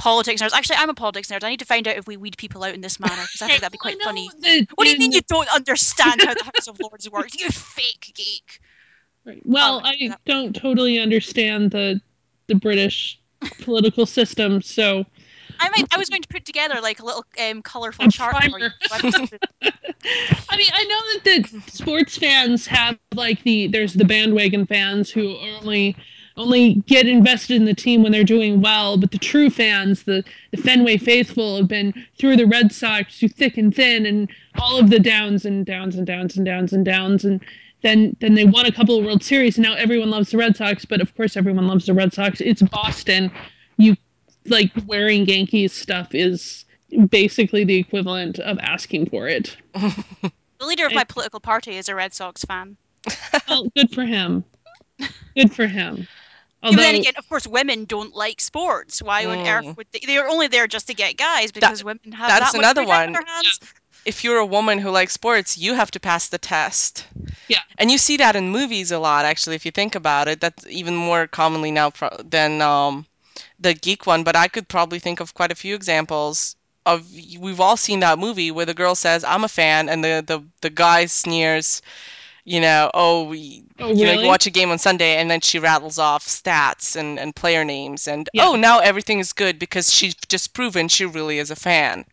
politics nerds? Actually, I'm a politics nerd. I need to find out if we weed people out in this manner because I think that'd be [LAUGHS] quite funny. that What do you mean you don't understand how the [LAUGHS] House of Lords works? You fake geek. Right. Well, Oh, I don't totally understand the the British political system, so I might. I was going to put together like a little um, colorful chart for you. I [LAUGHS] I mean, I know that the sports fans have like the there's the bandwagon fans who only only get invested in the team when they're doing well, but the true fans, the the Fenway faithful, have been through the Red Sox through thick and thin, and all of the downs and downs and downs and downs and downs, and then then they won a couple of World Series. And now everyone loves the Red Sox, but of course everyone loves the Red Sox. It's Boston. You like wearing Yankees stuff is basically the equivalent of asking for it. [LAUGHS] the leader of my political party is a Red Sox fan. Well, good for him. Good for him. Although, but then again, of course, women don't like sports. Why on Mm. earth would they? They are only there just to get guys because women have that's that another one. their hands. if you're a woman who likes sports, you have to pass the test. Yeah. And you see that in movies a lot, actually, if you think about it. That's even more commonly now pro- than um, the geek one. But I could probably think of quite a few examples of we've all seen that movie where the girl says, "I'm a fan," and the the the guy sneers. You know, oh, we, oh you know, really? you watch a game on Sunday, and then she rattles off stats and, and player names, and Yeah. oh, now everything is good because she's just proven she really is a fan.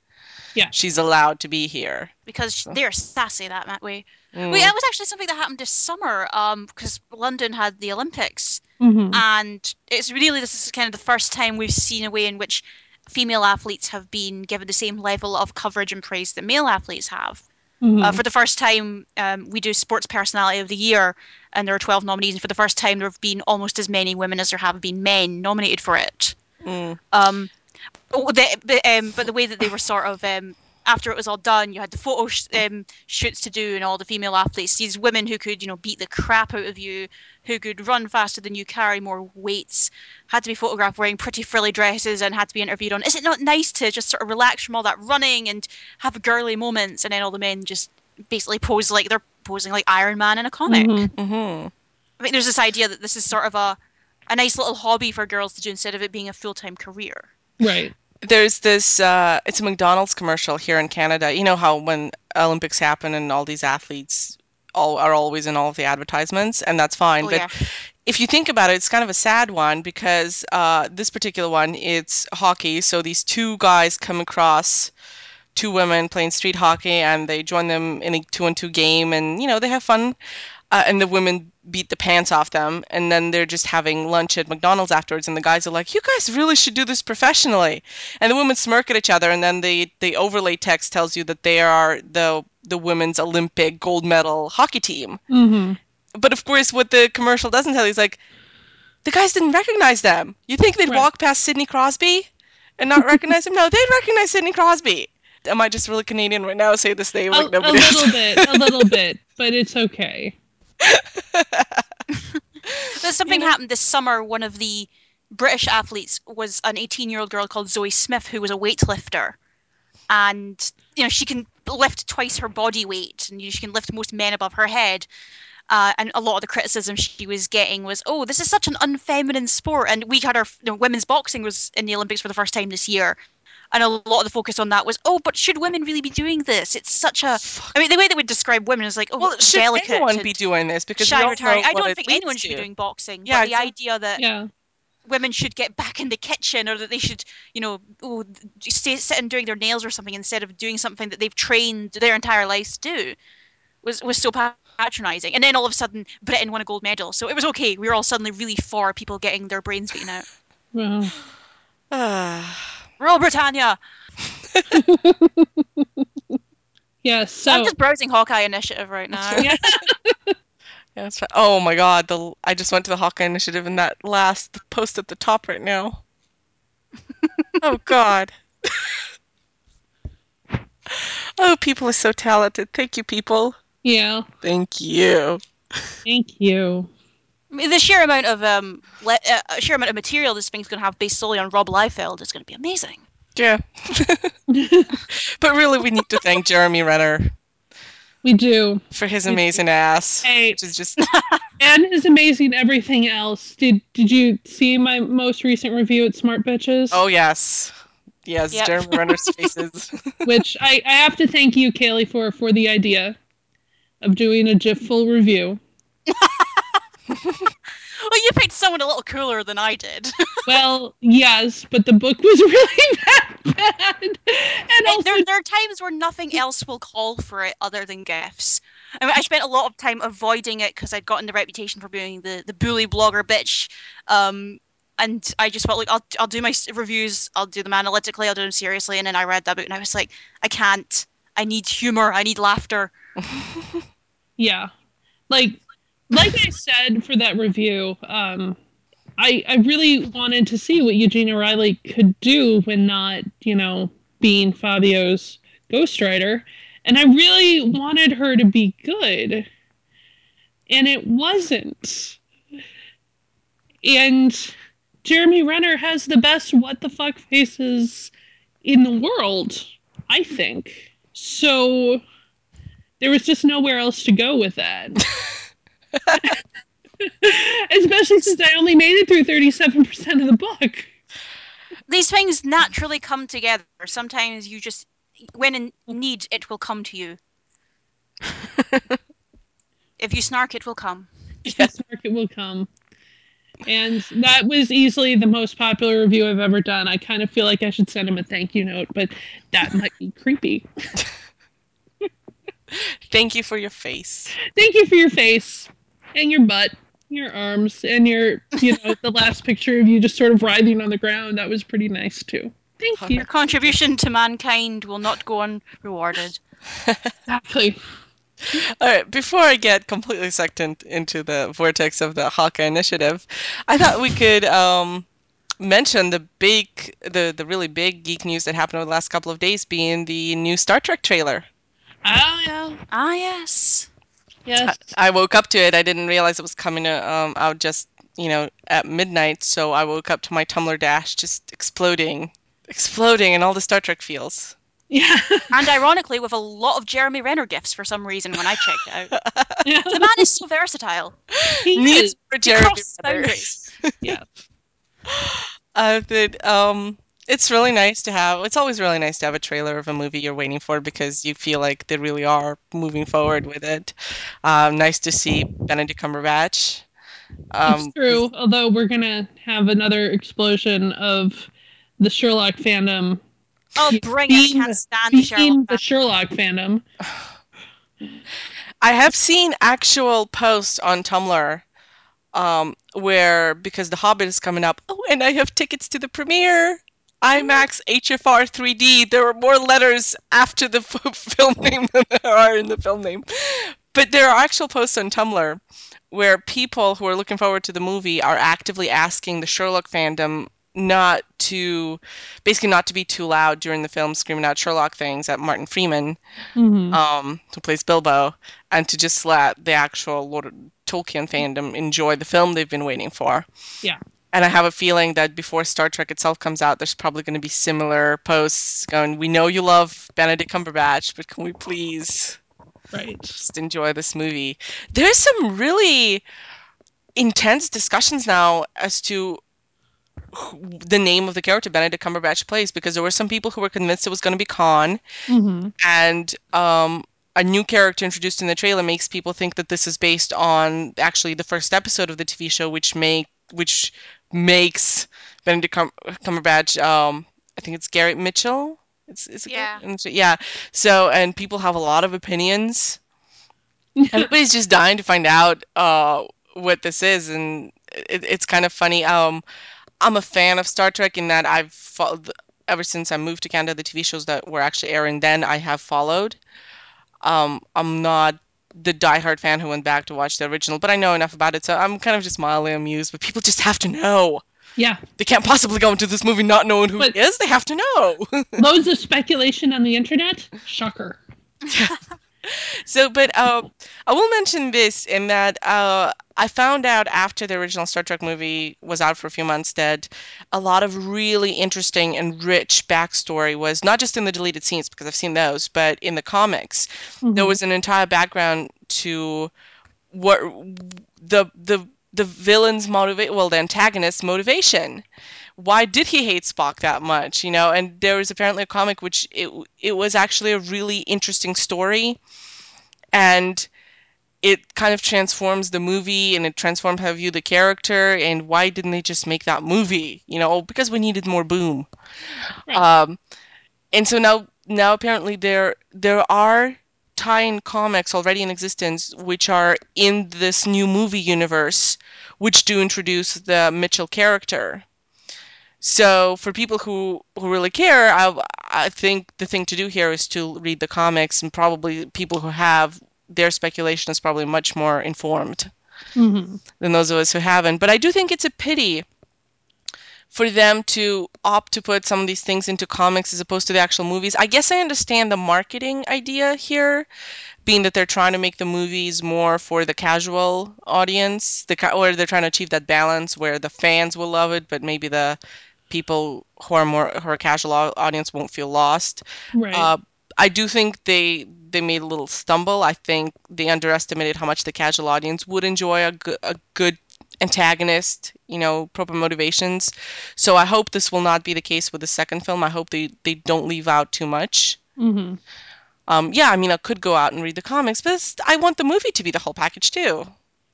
Yeah. she's allowed to be here. because So- they're sassy that that way. Mm. Wait, that was actually something that happened this summer. Um, because London had the Olympics, Mhm. and it's really this is kind of the first time we've seen a way in which female athletes have been given the same level of coverage and praise that male athletes have. Mhm. Uh, for the first time, um, we do Sports Personality of the Year, and there are 12 nominees. And for the first time, there have been almost as many women as there have been men nominated for it. Mm. Um, oh, the, but, um, but the way that they were sort of um, after it was all done, you had the photo sh- um, shoots to do, and all the female athletes, these women who could, you know, beat the crap out of you, who could run faster than you, carry more weights, had to be photographed wearing pretty frilly dresses, and had to be interviewed on. Is it not nice to just sort of relax from all that running and have girly moments, and then all the men just basically pose like they're posing like Iron Man in a comic? Mhm. hmm I mean, there's this idea that this is sort of a a nice little hobby for girls to do instead of it being a full time career. Right. There's this, uh, it's a McDonald's commercial here in Canada. You know how when Olympics happen and all these athletes all are always in all of the advertisements, and that's fine. Oh but yeah. if you think about it, it's kind of a sad one because uh, this particular one, it's hockey. So these two guys come across two women playing street hockey, and they join them in a two-on-two game, and you know they have fun. Uh, and the women beat the pants off them, and then they're just having lunch at McDonald's afterwards, and the guys are like, "You guys really should do this professionally." And the women smirk at each other, and then the the overlay text tells you that they are the the women's Olympic gold medal hockey team hmm but of course, what the commercial doesn't tell you is like, the guys didn't recognize them. You think they'd Right. walk past Sidney Crosby and not recognize him? No, they'd recognize Sidney Crosby. Am I just really Canadian right now? Say this name A, like a nobody else. little bit, a little [LAUGHS] bit, but it's okay. [LAUGHS] But something happened this summer. One of the British athletes was an 18 year old girl called Zoe Smith, who was a weightlifter. And, you know, she can lift twice her body weight, and you know, she can lift most men above her head. Uh, and a lot of the criticism she was getting was, "Oh, this is such an unfeminine sport." And we had our you know, women's boxing was in the Olympics for the first time this year, and a lot of the focus on that was, "Oh, but should women really be doing this? It's such a." I mean, the way they would describe women is like, "Oh, well, it's should delicate." anyone and be doing this? Because we shy all retiring. know I don't it think leads anyone should be doing boxing. Yeah, but the idea that Yeah. Women should get back in the kitchen or that they should, you know, oh, stay sitting doing their nails or something instead of doing something that they've trained their entire lives to do was was so patronizing. And then all of a sudden, Britain won a gold medal, so it was okay. We were all suddenly really for people getting their brains beaten out. Well. Mm-hmm. [SIGHS] Rule Britannia. [LAUGHS] yes. So I'm just browsing Hawkeye Initiative right now. [LAUGHS] [LAUGHS] Yeah. Yeah, that's right. Oh my God! The I just went to the Hawkeye Initiative, and that last post at the top right now. [LAUGHS] oh God. oh, people are so talented. Thank you, people. yeah. Thank you. Thank you. I mean, the sheer amount of um, le- uh, sheer amount of material this thing's going to have based solely on Rob Liefeld is going to be amazing. Yeah. [LAUGHS] [LAUGHS] but really, we need to thank Jeremy Renner We do. for his We do. amazing ass, Hey, which is just and [LAUGHS] is amazing everything else. Did Did you see my most recent review at Smart Bitches? oh yes, yes, Yep. Jeremy Renner's [LAUGHS] faces. [LAUGHS] Which I, I have to thank you, Kaylee, for for the idea of doing a GIF full review. Well, you picked someone a little cooler than I did. [LAUGHS] Well, yes, but the book was [LAUGHS] really that bad. And Like, also, there, there are times where nothing else will call for it other than gifs. I mean, I spent a lot of time avoiding it because I'd gotten the reputation for being the, the bully blogger bitch. Um, and I just felt like I'll, I'll do my reviews, I'll do them analytically, I'll do them seriously. And then I read that book and I was like, I can't. I need humor. I need laughter. [LAUGHS] yeah, like like I said for that review, um, I I really wanted to see what Eugenia Riley could do when not, you know, being Fabio's ghostwriter, and I really wanted her to be good, and it wasn't. And Jeremy Renner has the best what the fuck faces in the world, I think. So there was just nowhere else to go with that. [LAUGHS] Especially since I only made it through 37% of the book. These things naturally come together. Sometimes you just, when in need, it will come to you. [LAUGHS] if you snark, it will come. If Yes. Market will come. And that was easily the most popular review I've ever done. I kind of feel like I should send him a thank you note, but that might be creepy. [LAUGHS] Thank you for your face. Thank you for your face and your butt, your arms, and your, you know, the last picture of you just sort of writhing on the ground. That was pretty nice too. Thank you. Your contribution to mankind will not go unrewarded. Exactly. All right, before I get completely sucked in, into the vortex of the Hawkeye initiative, I thought we could um, mention the big, the, the really big geek news that happened over the last couple of days being the new Star Trek trailer. Oh yeah. Ah, yes. Yes. I woke up to it. I didn't realize it was coming uh, um, out just, you know, at midnight, so I woke up to my Tumblr dash just exploding, exploding in all the Star Trek feels. Yeah. [LAUGHS] And ironically, with a lot of Jeremy Renner gifts for some reason when I checked out. yeah. [LAUGHS] The man is so versatile. He Needs is. for Jeremy Renner. boundaries. Yeah. [LAUGHS] Uh, that um, it's really nice to have. It's always really nice to have a trailer of a movie you're waiting for because you feel like they really are moving forward with it. Um, nice to see Benedict Cumberbatch. Um, it's true. Although we're gonna have another explosion of the Sherlock fandom. Oh, bring it. I can't stand the Sherlock. the Sherlock fandom. [SIGHS] I have seen actual posts on Tumblr um, where because The Hobbit is coming up, oh, and I have tickets to the premiere. IMAX HFR 3D. There are more letters after the [LAUGHS] film name than there are in the film name. But there are actual posts on Tumblr where people who are looking forward to the movie are actively asking the Sherlock fandom not to, basically, not to be too loud during the film, screaming out Sherlock things at Martin Freeman Mm-hmm. um, who plays Bilbo, and to just let the actual Lord of Tolkien fandom enjoy the film they've been waiting for. Yeah. And I have a feeling that before Star Trek itself comes out, there's probably going to be similar posts going, "We know you love Benedict Cumberbatch, but can we please right. just enjoy this movie?" There's some really intense discussions now as to who- the name of the character Benedict Cumberbatch plays because there were some people who were convinced it was going to be Khan Mm-hmm. and um, a new character introduced in the trailer makes people think that this is based on actually the first episode of the TV show, which make which makes Benedict Cum- Cumberbatch. Um, I think it's Garrett Mitchell. It's, it's Yeah. yeah. So and people have a lot of opinions. [LAUGHS] Everybody's just dying to find out uh, what this is, and it, it's kind of funny. Um, I'm a fan of Star Trek in that I've followed ever since I moved to Canada. The TV shows that were actually airing then, I have followed. Um, I'm not the diehard fan who went back to watch the original, but I know enough about it, so I'm kind of just mildly amused. But people just have to know. Yeah. They can't possibly go into this movie not knowing who But- he is. They have to know. [LAUGHS] Loads of speculation on the internet. Shocker. [LAUGHS] So, but uh, I will mention this in that uh, I found out after the original Star Trek movie was out for a few months that a lot of really interesting and rich backstory was not just in the deleted scenes because I've seen those, but in the comics. There Mhm. was an entire background to what the the the villain's motivate well the antagonist's motivation why did he hate Spock that much? You know, and there was apparently a comic which it it was actually a really interesting story, and it kind of transforms the movie and it transforms how you view the character. And why didn't they just make that movie? You know, because we needed more boom. Right. Um, and so now now apparently there there are tie-in comics already in existence which are in this new movie universe which do introduce the Mitchell character. So for people who, who really care, I, I think the thing to do here is to read the comics, and probably people who have their speculation is probably much more informed Mhm. than those of us who haven't. But I do think it's a pity for them to opt to put some of these things into comics as opposed to the actual movies. I guess I understand the marketing idea here, being that they're trying to make the movies more for the casual audience, the ca- or they're trying to achieve that balance where the fans will love it, but maybe the people who are more who are casual audience won't feel lost. Right. Uh, I do think they they made a little stumble. I think they underestimated how much the casual audience would enjoy a good a good antagonist, you know, proper motivations. So I hope this will not be the case with the second film. I hope they they don't leave out too much. hmm Um, yeah, I mean, I could go out and read the comics, but I want the movie to be the whole package too.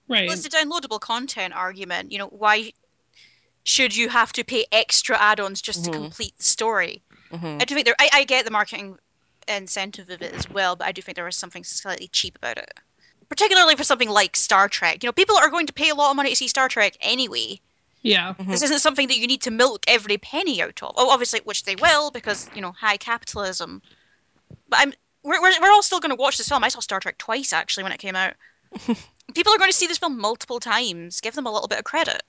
Right. Well, it's the downloadable content argument. You know, why should you have to pay extra add-ons just Mhm. to complete the story? Mhm. I do think there. I, I get the marketing incentive of it as well, but I do think there is something slightly cheap about it. Particularly for something like Star Trek. You know, people are going to pay a lot of money to see Star Trek anyway. yeah. Mhm. This isn't something that you need to milk every penny out of. Oh, obviously, which they will because you know high capitalism. But I'm we're we're, we're all still going to watch this film. I saw Star Trek twice actually when it came out. [LAUGHS] People are going to see this film multiple times. Give them a little bit of credit.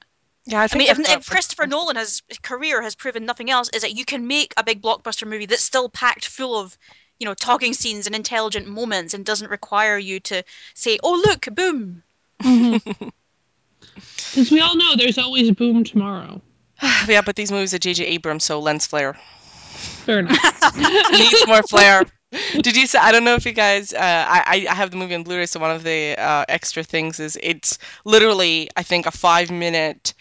Yeah, I I mean, if, if Christopher [LAUGHS] Nolan has career has proven nothing else, is that you can make a big blockbuster movie that's still packed full of, you know, talking scenes and intelligent moments, and doesn't require you to say, "Oh, look, boom." Because we all know there's always a boom tomorrow. [SIGHS] yeah, but these movies are J.J. Abrams, so lens flare. Fair enough. [LAUGHS] needs more flare. Did you say? I don't know if you guys. Uh, I I have the movie on Blu-ray, so one of the uh, extra things is it's literally I think a five-minute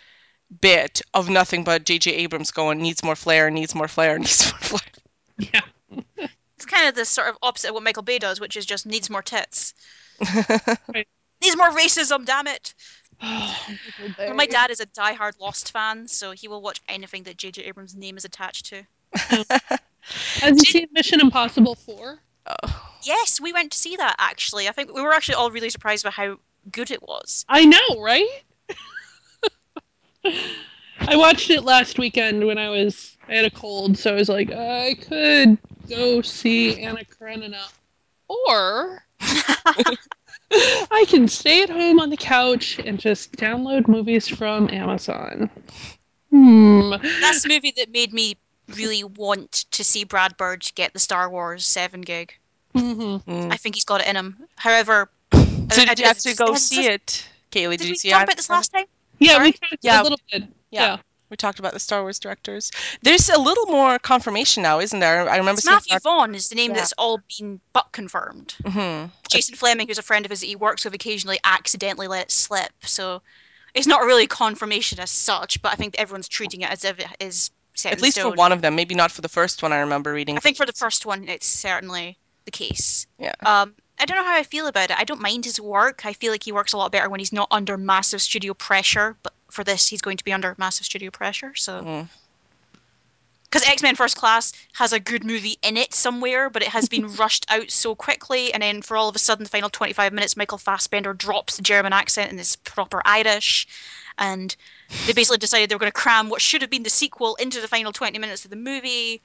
bit of nothing but J.J. Abrams going needs more flare, needs more flare, [LAUGHS] needs more flare. yeah. [LAUGHS] It's kind of the sort of opposite of what Michael Bay does, which is just needs more tits, [LAUGHS] Right. needs more racism. Damn it! [SIGHS] But my dad is a die-hard Lost fan, so he will watch anything that J.J. Abrams' name is attached to. Has you seen Mission Impossible 4? Oh. Yes, we went to see that actually. I think we were actually all really surprised by how good it was. I know, right? I watched it last weekend when I was I had a cold, so I was like, I could go see Anna Karenina, or [LAUGHS] I can stay at home on the couch and just download movies from Amazon. Hmm. That's the movie that made me really want to see Brad Bird get the Star Wars 7 gig. hmm Mm. I think he's got it in him. However, [LAUGHS] So I- did you I- actually go see it, Kaylee? did, Did, you we see talk it? about this last time? Yeah, Sorry? we talked Yeah. a little bit. Yeah. Yeah. We talked about the Star Wars directors. There's a little more confirmation now, isn't there? I remember It's. Matthew Vaughn is the name Yeah. that's all been but confirmed. hmm Jason Flemyng, who's a friend of his that he works with, occasionally accidentally let it slip. So it's not really confirmation as such, but I think everyone's treating it as if it is set At least for one of them, maybe not for the first one. I remember reading. I think for the first one, it's certainly the case. Yeah. Um, I don't know how I feel about it. I don't mind his work. I feel like he works a lot better when he's not under massive studio pressure. But for this, he's going to be under massive studio pressure. So, Mm. because X Men First Class has a good movie in it somewhere, but it has been [LAUGHS] rushed out so quickly, and then for all of a sudden, the final twenty-five minutes, Michael Fassbender drops the German accent and is proper Irish, and they basically decided they were going to cram what should have been the sequel into the final twenty minutes of the movie.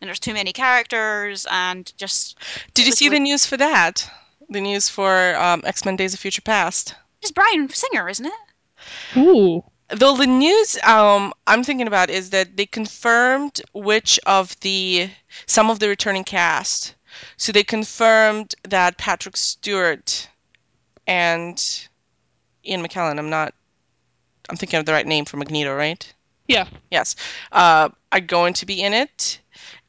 And there's too many characters, and just Did you was see the news for that? The news for um, X Men: Days of Future Past. it's Bryan Singer, isn't it? Ooh. Though the news um, I'm thinking about is that they confirmed which of the some of the returning cast. So they confirmed that Patrick Stewart and Ian McKellen. I'm not. I'm thinking of the right name for Magneto, right? Yeah. Yes. Uh, are going to be in it,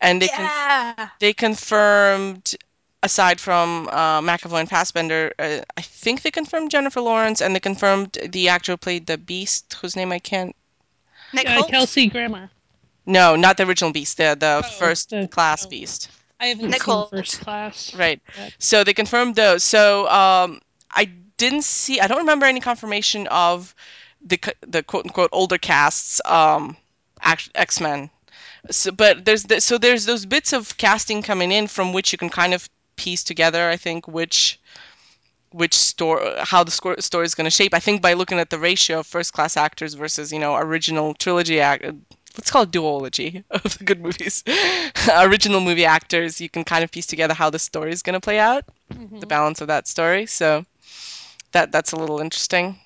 and they con- they confirmed aside from uh, McAvoy and Fassbender, uh, I think they confirmed Jennifer Lawrence, and they confirmed the actor who played the Beast, whose name I can't. Nick Uh, Kelsey Grammer. No, not the original Beast, the the Oh, first the- class oh. Beast. I haven't Nick seen First Class. Right. But- So they confirmed those. So um, I didn't see. I don't remember any confirmation of the the quote unquote older casts um, X Men. So, but there's the, so there's those bits of casting coming in from which you can kind of piece together. I think which which story how the score, story is going to shape. I think by looking at the ratio of first class actors versus you know original trilogy act. Let's call it duology [LAUGHS] of the good movies. [LAUGHS] original movie actors, you can kind of piece together how the story is going to play out Mhm. the balance of that story. So that that's a little interesting.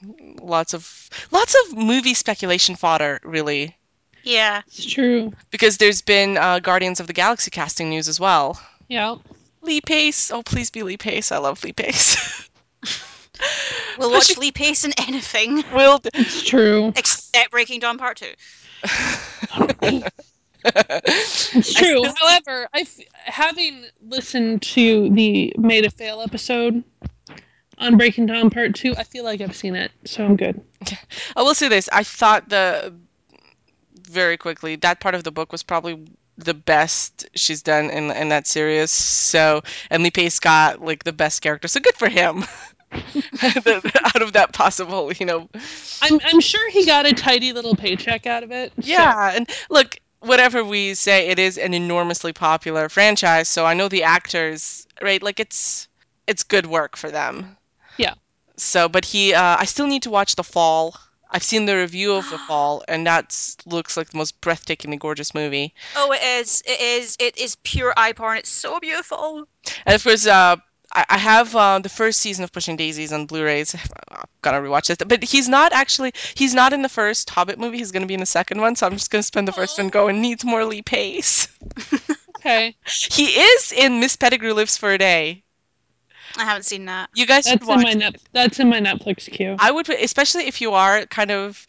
Lots of lots of movie speculation fodder, really, Yeah. It's true. because there's been uh, Guardians of the Galaxy casting news as well. Yeah. Lee Pace, oh please be Lee Pace. I love Lee Pace. [LAUGHS] We'll watch Lee Pace in anything [LAUGHS] We'll. It's true. except Breaking Dawn Part 2. [LAUGHS] It's true. However, I f- having listened to the Made of Fail episode on Breaking Dawn Part Two, I feel like I've seen it, so I'm good. I will say this: I thought the very quickly that part of the book was probably the best she's done in in that series. So and Lee Pace got like the best character, so good for him. [LAUGHS] out of that possible, you know. I'm I'm sure he got a tidy little paycheck out of it. so- Yeah, and look, whatever we say, it is an enormously popular franchise, so I know the actors, right? Like it's it's good work for them. Yeah. So, but he, uh, I still need to watch The Fall. I've seen the review of The [GASPS] Fall, and that looks like the most breathtakingly gorgeous movie. Oh, it is. It is. It is pure eye porn. It's so beautiful. And of course, uh, I, I have uh, the first season of Pushing Daisies on Blu-rays. [SIGHS] I'm gonna rewatch this. but he's not actually. He's not in the first Hobbit movie. He's gonna be in the second one, so I'm just gonna spend the first one going needs more Lee Pace. [LAUGHS] Okay. [LAUGHS] He is in Miss Pettigrew Lives for a Day. I haven't seen that. You guys should That's in watch. my it. net. That's in my Netflix queue. I would, especially if you are kind of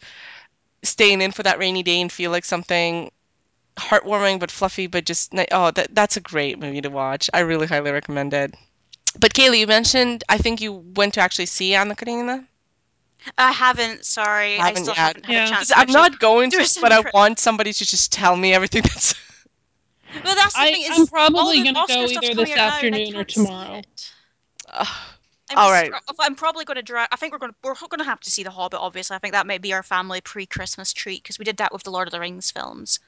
staying in for that rainy day and feel like something heartwarming but fluffy, but just oh, that that's a great movie to watch. I really highly recommend it. But Kaylee, you mentioned I think you went to actually see Anna Karenina. I haven't. Sorry, I Haven't still yet. haven't had Yeah. a chance. 'Cause to I'm not going to, but I want somebody to just tell me everything [LAUGHS] that's. Well, that's the I- thing. Is I'm probably gonna go either this out now, and I afternoon or tomorrow. It. I'm All just- right. I'm probably going to drag. I think we're going to we're going to have to see The Hobbit. Obviously, I think that might be our family pre-Christmas treat because we did that with the Lord of the Rings films.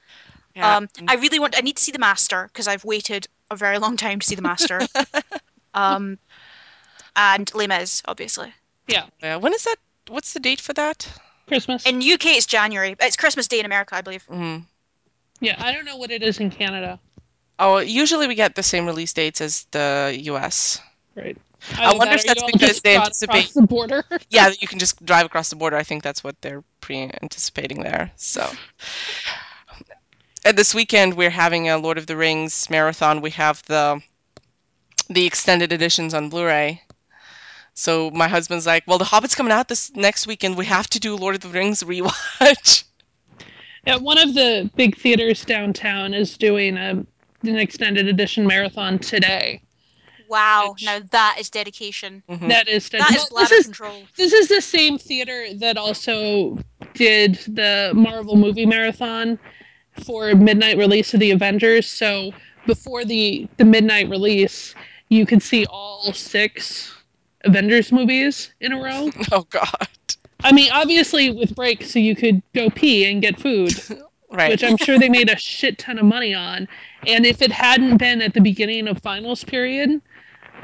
Yeah. Um, I really want. I need to see the Master because I've waited a very long time to see the Master. [LAUGHS] um, and Les Mis, obviously. Yeah, when is that? What's the date for that? Christmas. In UK, it's January. It's Christmas Day in America, I believe. Mm. yeah, I don't know what it is in Canada. Oh, usually we get the same release dates as the U.S. Right. I Either wonder if that's because they anticipate- the border. [LAUGHS] Yeah, you can just drive across the border. I think that's what they're pre-anticipating there. So, this weekend we're having a Lord of the Rings marathon. We have the the extended editions on Blu-ray. So my husband's like, "Well, The Hobbit's coming out this next weekend. We have to do Lord of the Rings [LAUGHS] rewatch." Yeah, one of the big theaters downtown is doing a, an extended edition marathon today. Wow, Which- now that is dedication. Mhm. That is That is well, bladder this is control. this is the same theater that also did the Marvel movie marathon for midnight release of the Avengers. So before the the midnight release, you could see all six Avengers movies in a row. [LAUGHS] Oh God. I mean, obviously with breaks, so you could go pee and get food, [LAUGHS] Right. which I'm sure they made a shit ton of money on. And if it hadn't been at the beginning of finals period,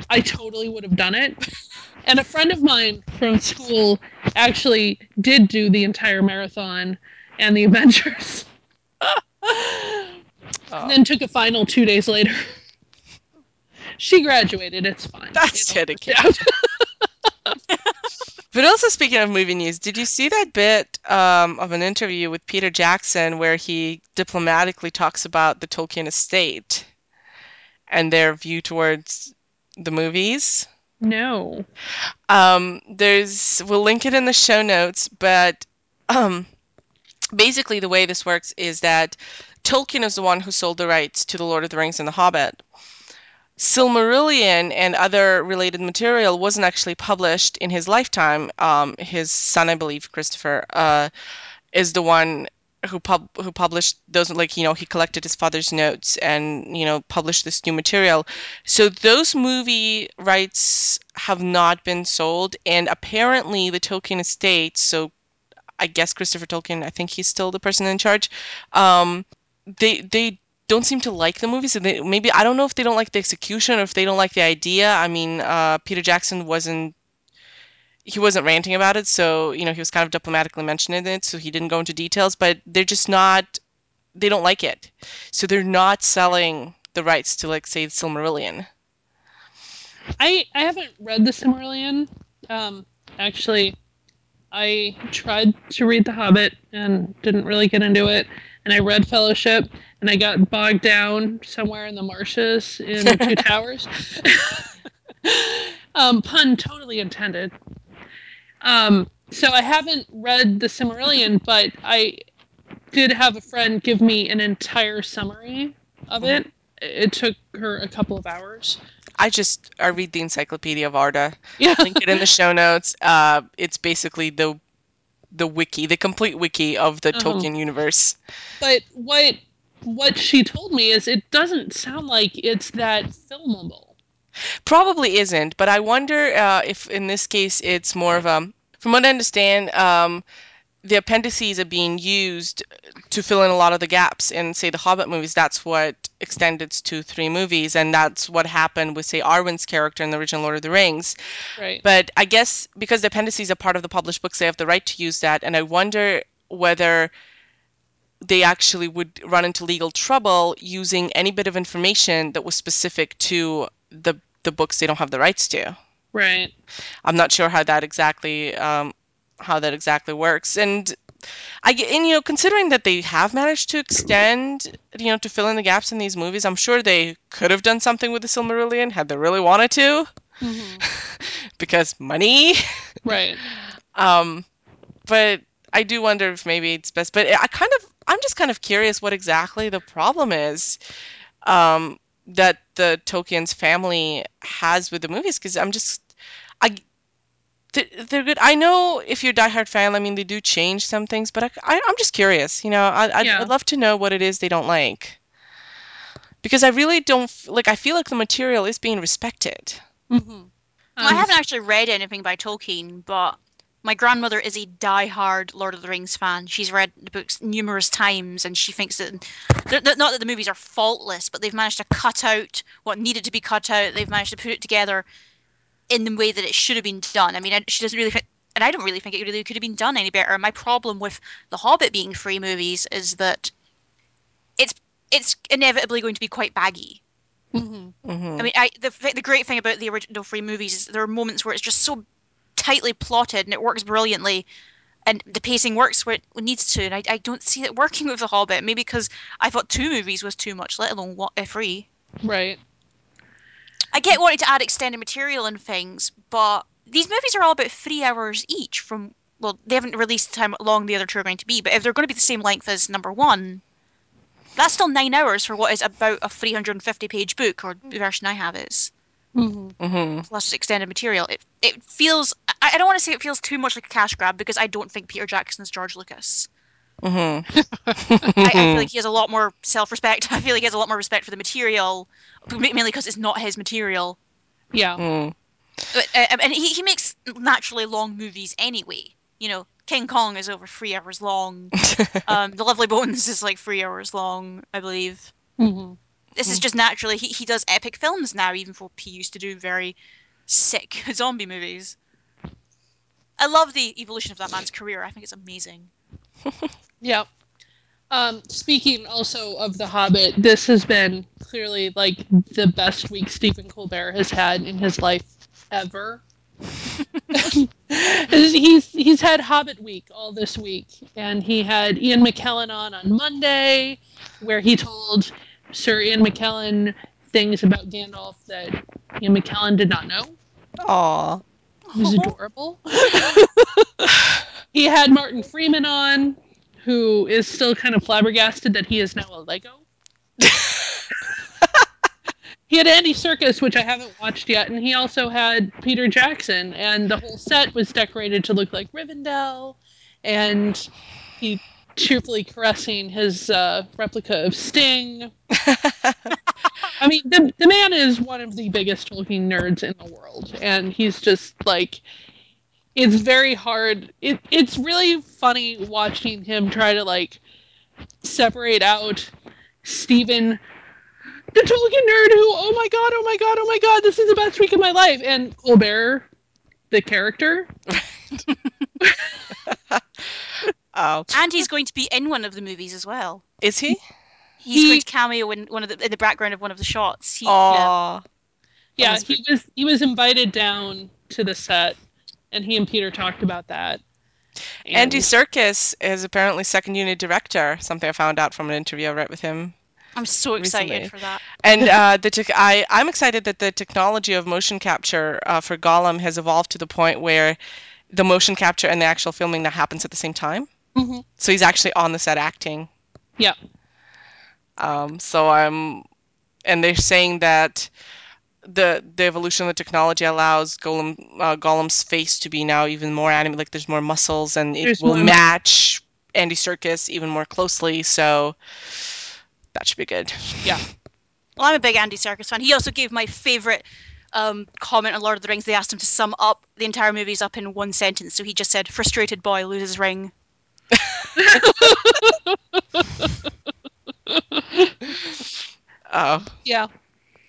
I totally would have done it. [LAUGHS] And a friend of mine from school actually did do the entire marathon and the Avengers. [LAUGHS] [LAUGHS] Oh, then took a final two days later. she graduated. It's fine. That's It all worked dedication. out. But also speaking of movie news, did you see that bit um, of an interview with Peter Jackson where he diplomatically talks about the Tolkien estate and their view towards the movies? no. Um, there's we'll link it in the show notes, but um, basically the way this works is that Tolkien is the one who sold the rights to The Lord of the Rings and The Hobbit. Silmarillion and other related material wasn't actually published in his lifetime. Um, his son, I believe, Christopher, uh, is the one who pub- who published those. Like you know, he collected his father's notes and you know published this new material. So those movie rights have not been sold, and apparently the Tolkien estate. So I guess Christopher Tolkien. I think he's still the person in charge. Um, they they don't seem to like the. And they, maybe I don't know if they don't like the execution or if they don't like the idea. I mean, uh, Peter Jackson wasn't he wasn't ranting about it, so you know he was kind of diplomatically mentioning it, so he didn't go into details. But they're just not they don't like it, so they're not selling the rights to like say Silmarillion. I I haven't read the Silmarillion. Um, actually, I tried to read The Hobbit and didn't really get into it. And I read Fellowship, and I got bogged down somewhere in the marshes in [LAUGHS] Two Towers. [LAUGHS] um, pun totally intended. Um, so I haven't read the Silmarillion, but I did have a friend give me an entire summary of it. It took her a couple of hours. I just I read the Encyclopedia of Arda. Yeah. Link it in the show notes. Uh, it's basically the the wiki, the complete wiki of the Uh-huh. Tolkien universe. But what what she told me is it doesn't sound like it's that filmable. Probably isn't, but I wonder uh, if in this case it's more of a. From what I understand, um, the appendices are being used to fill in a lot of the gaps in, say, the Hobbit movies. That's what extended to three movies, and that's what happened with, say, Arwen's character in the original Lord of the Rings. Right. But I guess because the appendices are part of the published books, they have the right to use that, and I wonder whether they actually would run into legal trouble using any bit of information that was specific to the the books they don't have the rights to. Right. I'm not sure how that exactly um, how that exactly works, and I and you know considering that they have managed to extend you know to fill in the gaps in these movies, I'm sure they could have done something with the Silmarillion had they really wanted to, [LAUGHS] because money. Right. Um, but I do wonder if maybe it's best. But I kind of, I'm just kind of curious what exactly the problem is um, that the Tolkien's family has with the movies. Because I'm just, I, they're good. I know if you're a diehard fan, I mean, they do change some things, but I, I, am just curious. You know, I, I'd, Yeah. I'd love to know what it is they don't like. Because I really don't like. I feel like the material is being respected. Mm-hmm. Well, I haven't actually read anything by Tolkien, but my grandmother is a die-hard Lord of the Rings fan. She's read the books numerous times, and she thinks that they're- they're- not that the movies are faultless, but they've managed to cut out what needed to be cut out. They've managed to put it together in the way that it should have been done. I mean, she doesn't really think, and I don't really think it really could have been done any better. My problem with The Hobbit being free movies is that it's it's inevitably going to be quite baggy. Mm-hmm. hmm I mean, I the the great thing about the original free movies is there are moments where it's just so tightly plotted and it works brilliantly, and the pacing works where it needs to. And I, I don't see it [LAUGHS] working with The Hobbit. Maybe because I thought two movies was too much, let alone what uh, three. Right. I get wanting to add extended material and things, but these movies are all about three hours each. From well, they haven't released how long the other two are going to be, but if they're going to be the same length as number one, that's still nine hours for what is about a 350 page book, or the version I have is. Mm-hmm. hmm plus extended material. It it feels I, I don't want to say it feels too much like a cash grab because I don't think Peter Jackson is George Lucas. hmm [LAUGHS] I, I feel like he has a lot more self respect. [LAUGHS] I feel like he has a lot more respect for the material, mainly because it's not his material. Yeah. Mm. But, uh, and he, he makes naturally long movies anyway. You know, King Kong is over three hours long. [LAUGHS] Um, The Lovely Bones is like three hours long, I believe. Mm-hmm. This is just naturally he, he does epic films now, even though he used to do very sick [LAUGHS] zombie movies. I love the evolution of that man's career. I think it's amazing. [LAUGHS] Yep. Um, speaking also of The Hobbit, this has been clearly like the best week Stephen Colbert has had in his life ever. [LAUGHS] he's he's had Hobbit week all this week, and he had Ian McKellen on on Monday, where he told Sir Ian McKellen things about Gandalf that Ian McKellen did not know. Aw. It was adorable. [LAUGHS] he had Martin Freeman on, who is still kind of flabbergasted that he is now a Lego. [LAUGHS] he had Andy Serkis, which I haven't watched yet, and he also had Peter Jackson, and the whole set was decorated to look like Rivendell, and he cheerfully caressing his uh, replica of Sting. [LAUGHS] I mean, the, the man is one of the biggest Tolkien nerds in the world, and he's just like, it's very hard. It, it's really funny watching him try to like separate out Stephen, the Tolkien nerd who, oh my god, oh my god, oh my god, this is the best week of my life, and Colbert, the character. [LAUGHS] Oh, And he's going to be in one of the movies as well. is he? He's He- going to cameo in one of the in the background of one of the shots. He, yeah. Yeah, That's he was he was invited down to the set, and he and Peter talked about that. And- Andy Serkis is apparently second unit director. Something I found out from an interview I read with him. I'm so excited Recently. for that. And uh, the tech I I'm excited that the technology of motion capture uh, for Gollum has evolved to the point where the motion capture and the actual filming now happens at the same time. Mhm. So he's actually on the set acting. Yeah. Um, so I'm, and they're saying that the the evolution of the technology allows Gollum uh, Gollum's face to be now even more animated. Like there's more muscles, and it There's will more- match Andy Serkis even more closely. So that should be good. Yeah. [LAUGHS] Well, I'm a big Andy Serkis fan. He also gave my favorite um, comment on Lord of the Rings, they asked him to sum up the entire movies up in one sentence. So he just said, "Frustrated boy loses ring." [LAUGHS] Oh, Yeah.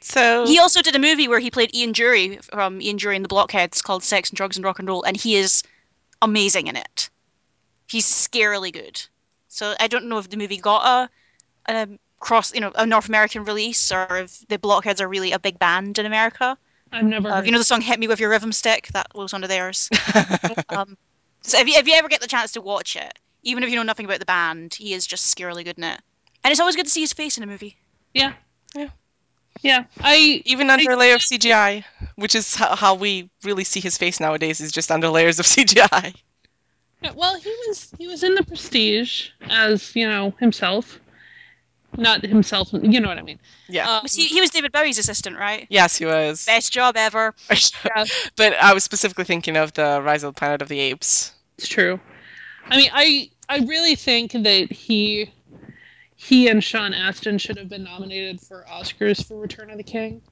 so He also did a movie where he played Ian Dury from Ian Dury and the Blockheads called Sex and Drugs and Rock and Roll, and he is amazing in it. He's scarily good. So I don't know if the movie got a, a cross, you know, a North American release, or if the Blockheads are really a big band in America. I've never Uh, heard. you know the song "Hit Me with Your Rhythm Stick"? That was one of theirs. [LAUGHS] um, so if you, if you ever get the chance to watch it, even if you know nothing about the band, he is just scarily good in it. And it's always good to see his face in a movie. yeah. Yeah. Yeah. I even under a layer of CGI, which is how, how we really see his face nowadays, is just under layers of [LAUGHS] CGI. Yeah, well, he was he was in the Prestige as you know himself, not himself. You know what I mean? Yeah. Um, Was he, he was David Bowie's assistant, right? Yes, he was. Best job ever. [LAUGHS] yeah, but I was specifically thinking of the Rise of the Planet of the Apes. it's true. I mean, I I really think that he he and Sean Astin should have been nominated for Oscars for Return of the King.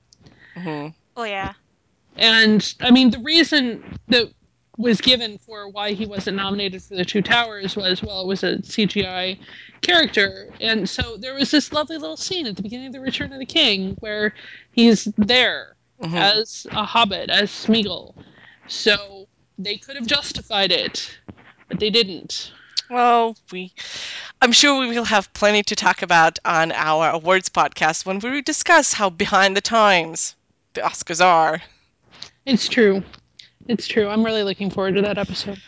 hmm Oh yeah. And I mean, the reason that was given for why he wasn't nominated for the Two Towers was well, it was a CGI character, and so there was this lovely little scene at the beginning of the Return of the King where he's there hmm as a hobbit, as Smeagol. So they could have justified it, but they didn't. Well, we, I'm sure we will have plenty to talk about on our awards podcast when we discuss how behind the times the Oscars are. It's true. It's true. I'm really looking forward to that episode.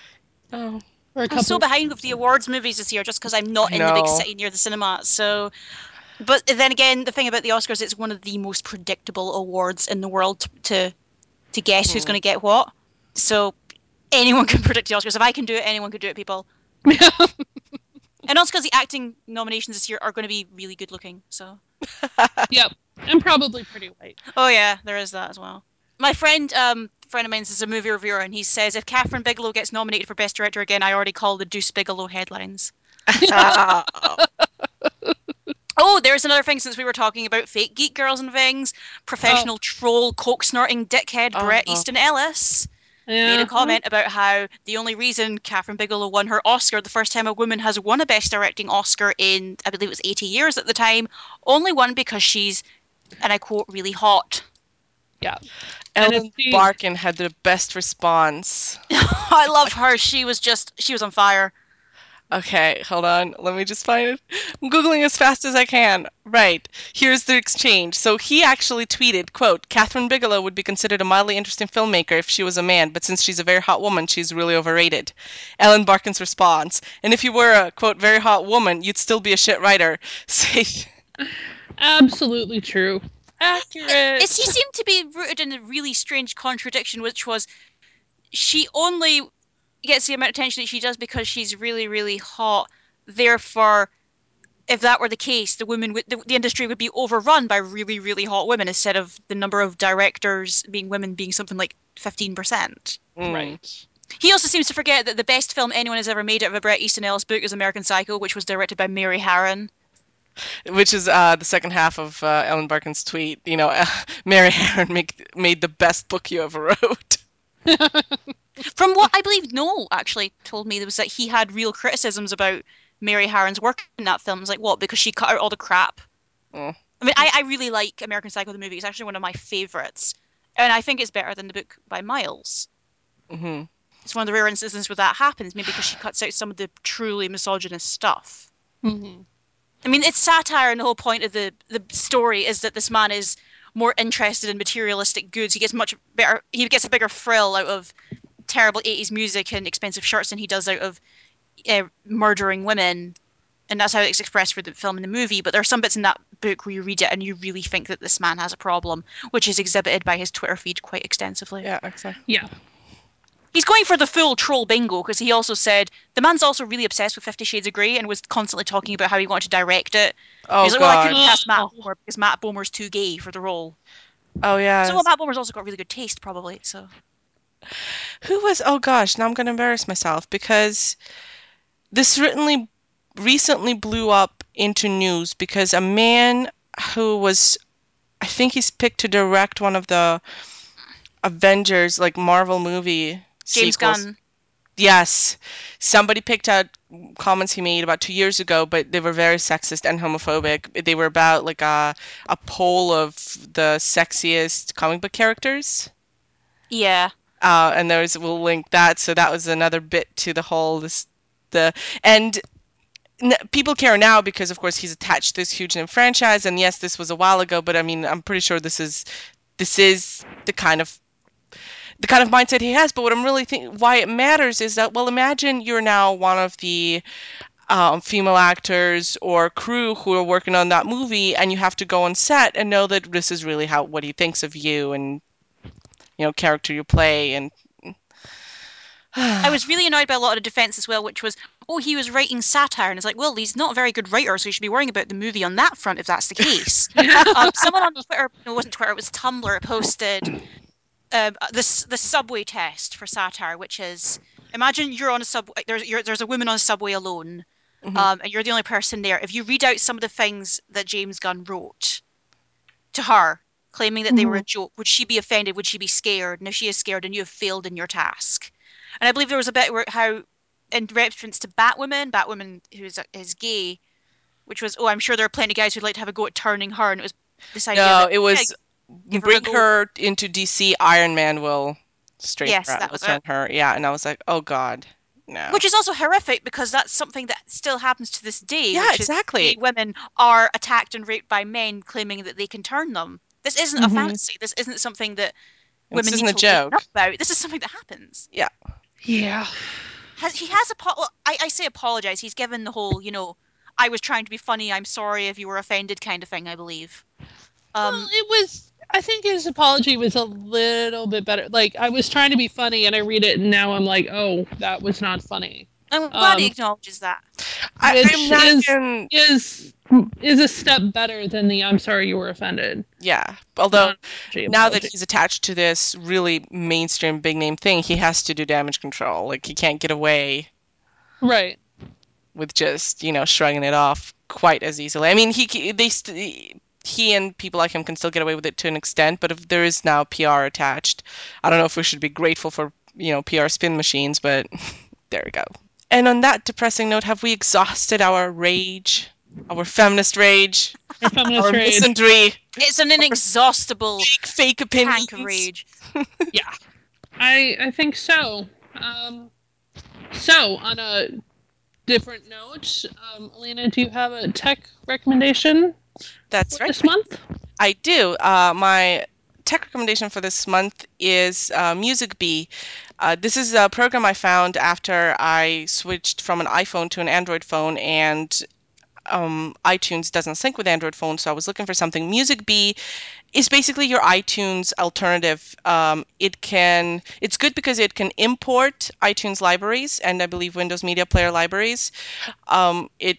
Oh, For a I'm so behind with the awards movies this year just because I'm not I in the big city near the cinema. So, but then again, the thing about the Oscars, it's one of the most predictable awards in the world to to guess who's Hmm. going to get what. So anyone [LAUGHS] can predict the Oscars. If I can do it, anyone can do it, people. [LAUGHS] And also because the acting nominations this year are going to be really good looking. So, [LAUGHS] yep. And probably pretty white. oh yeah, there is that as well. My friend, um, friend of mine is a movie reviewer, and he says if Kathryn Bigelow gets nominated for Best Director again, I already call the Deuce Bigelow headlines. [LAUGHS] Oh, there's another thing since we were talking about fake geek girls and things. Professional troll, coke snorting dickhead Bret Oh. Easton Ellis Yeah. made a uh-huh. comment about how the only reason Kathryn Bigelow won her Oscar, the first time a woman has won a Best Directing Oscar in, I believe it was 80 years at the time, only won because she's, and I quote, really hot. Yeah. And Ellen she- Barkin had the best response. [LAUGHS] I love her. She was just, she was on fire. Okay, hold on. Let me just find it. I'm googling as fast as I can. Right. Here's the exchange. So he actually tweeted, quote, Kathryn Bigelow would be considered a mildly interesting filmmaker if she was a man, but since she's a very hot woman, she's really overrated. Ellen Barkin's response, and if you were a, quote, very hot woman, you'd still be a shit writer. [LAUGHS] Say, Absolutely true. Accurate. It she seemed to be rooted in a really strange contradiction, which was she only gets the amount of attention that she does because she's really, really hot. Therefore, if that were the case, the women would, the, the industry would be overrun by really, really hot women instead of the number of directors being women being something like fifteen percent. mm. Right. He also seems to forget that the best film anyone has ever made out of a Bret Easton Ellis book is American Psycho, which was directed by Mary Harron. Which is uh, the second half of uh, Ellen Barkin's tweet. You know, [LAUGHS] Mary Harron make, made the best book you ever wrote. [LAUGHS] From what I believe Noel actually told me, there was that he had real criticisms about Mary Harron's work in that film. It's like, what? Because she cut out all the crap. Mm. I mean, I, I really like American Psycho the movie. It's actually one of my favorites, and I think it's better than the book by Miles. hmm It's one of the rare instances where that happens, maybe because she cuts out some of the truly misogynist stuff. hmm I mean, it's satire, and the whole point of the the story is that this man is more interested in materialistic goods. He gets much better. He gets a bigger thrill out of terrible '80s music and expensive shirts than he does out of uh, murdering women. And that's how it's expressed for the film and the movie. But there are some bits in that book where you read it and you really think that this man has a problem, which is exhibited by his Twitter feed quite extensively. Yeah, exactly. Yeah. He's going for the full troll bingo because he also said the man's also really obsessed with Fifty Shades of Grey and was constantly talking about how he wanted to direct it. Oh, He's like, well, I couldn't cast Matt Bomer because Matt Bomer's too gay for the role. Oh, yeah. So well, Matt Bomer's also got really good taste, probably. So Who was? Oh gosh, now I'm going to embarrass myself because this certainly recently blew up into news because a man who was, I think he's picked to direct one of the Avengers, like Marvel movie James sequels. Gunn. Yes. Somebody picked out comments he made about two years ago, but they were very sexist and homophobic. They were about like a a poll of the sexiest comic book characters. Yeah. Uh, and there's we'll link that. So that was another bit to the whole this the and people care now because of course he's attached to this huge name franchise. And yes, this was a while ago, but I mean I'm pretty sure this is this is the kind of the kind of mindset he has. But what I'm really think why it matters is that well, imagine you're now one of the um, female actors or crew who are working on that movie, and you have to go on set and know that this is really how what he thinks of you and you know character you play and. I was really annoyed by a lot of defense as well, which was, oh, he was writing satire, and it's like, well, he's not a very good writer, so he should be worrying about the movie on that front if that's the case. [LAUGHS] um, someone on Twitter, no, it wasn't Twitter, it was Tumblr, posted um, this the subway test for satire, which is imagine you're on a subway, there's you're, there's a woman on a subway alone, Mhm. um, and you're the only person there. If you read out some of the things that James Gunn wrote to her, claiming that they were mm-hmm. a joke, would she be offended? Would she be scared? And if she is scared, and you have failed in your task. And I believe there was a bit where how, in reference to Batwoman, Batwoman who's is gay, which was, oh, I'm sure there are plenty of guys who'd like to have a go at turning her, and it was this idea No, that it was give bring go. her into DC. Iron Man will straight Yes, that was turn her. Yeah, and I was like, oh god, no. Which is also horrific because that's something that still happens to this day. Yeah, which exactly. women are attacked and raped by men claiming that they can turn them. This isn't a Mhm. fantasy. This isn't something that This women isn't need a to lighten joke. up about. This is something that happens. Yeah. Yeah. Has, he has apo- well, I, I say apologize. He's given the whole, you know, I was trying to be funny. I'm sorry if you were offended kind of thing. I believe. Um, well, it was. I think his apology was a little bit better. Like I was trying to be funny, and I read it, and now I'm like, oh, that was not funny. I'm glad he um, acknowledges that. I, which I imagine, Is is a step better than the "I'm sorry you were offended." yeah. Although non-apology now that he's attached to this really mainstream big name thing, he has to do damage control. Like he can't get away right. with just you know shrugging it off quite as easily. I mean, he they st- he and people like him can still get away with it to an extent, but if there is now PR attached, I don't know if we should be grateful for you know PR spin machines, but [LAUGHS] there we go. And on that depressing note, have we exhausted our rage, our feminist rage, Our feminist our rage. misandry, It's an inexhaustible fake fake opinions? tank of rage. [LAUGHS] Yeah, I I think so. Um, so on a different note, um, Alina, do you have a tech recommendation That's for right. this month? I do. Uh, my tech recommendation for this month is uh, MusicBee. Uh, this is a program I found after I switched from an iPhone to an Android phone, and um, iTunes doesn't sync with Android phones, so I was looking for something. MusicBee is basically your iTunes alternative. Um, it can it's good because it can import iTunes libraries and I believe Windows Media Player libraries. Um, it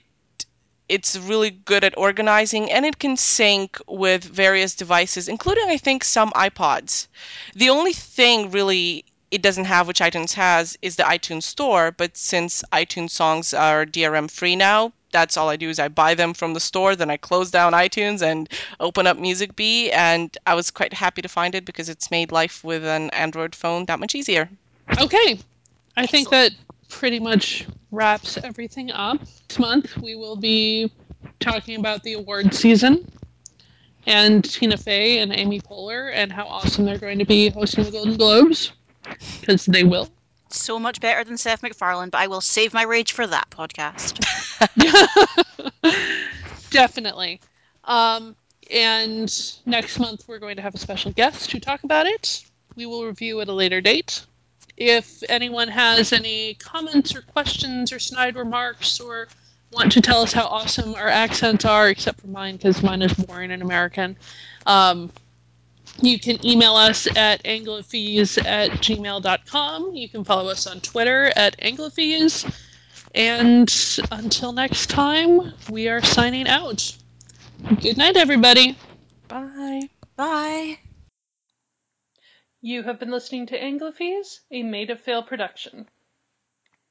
it's really good at organizing and it can sync with various devices, including I think some iPods. The only thing really it doesn't have, which iTunes has, is the iTunes Store. But since iTunes songs are DRM free now, that's all I do is I buy them from the store, then I close down iTunes and open up MusicBee, and I was quite happy to find it because it's made life with an Android phone that much easier. Okay, I think that pretty much wraps everything up. This month we will be talking about the award season and Tina Fey and Amy Poehler and how awesome they're going to be hosting the Golden Globes because they will. So much better than Seth MacFarlane, but I will save my rage for that podcast. [LAUGHS] [LAUGHS] Definitely. Um, and next month we're going to have a special guest to talk about it. We will review at a later date. If anyone has any comments or questions or snide remarks or want to tell us how awesome our accents are, except for mine because mine is boring and American, um, you can email us at anglophies at gmail.com. You can follow us on Twitter at anglophies. And until next time, we are signing out. Good night, everybody. Bye. Bye. You have been listening to Anglophies, a Made of Fail production.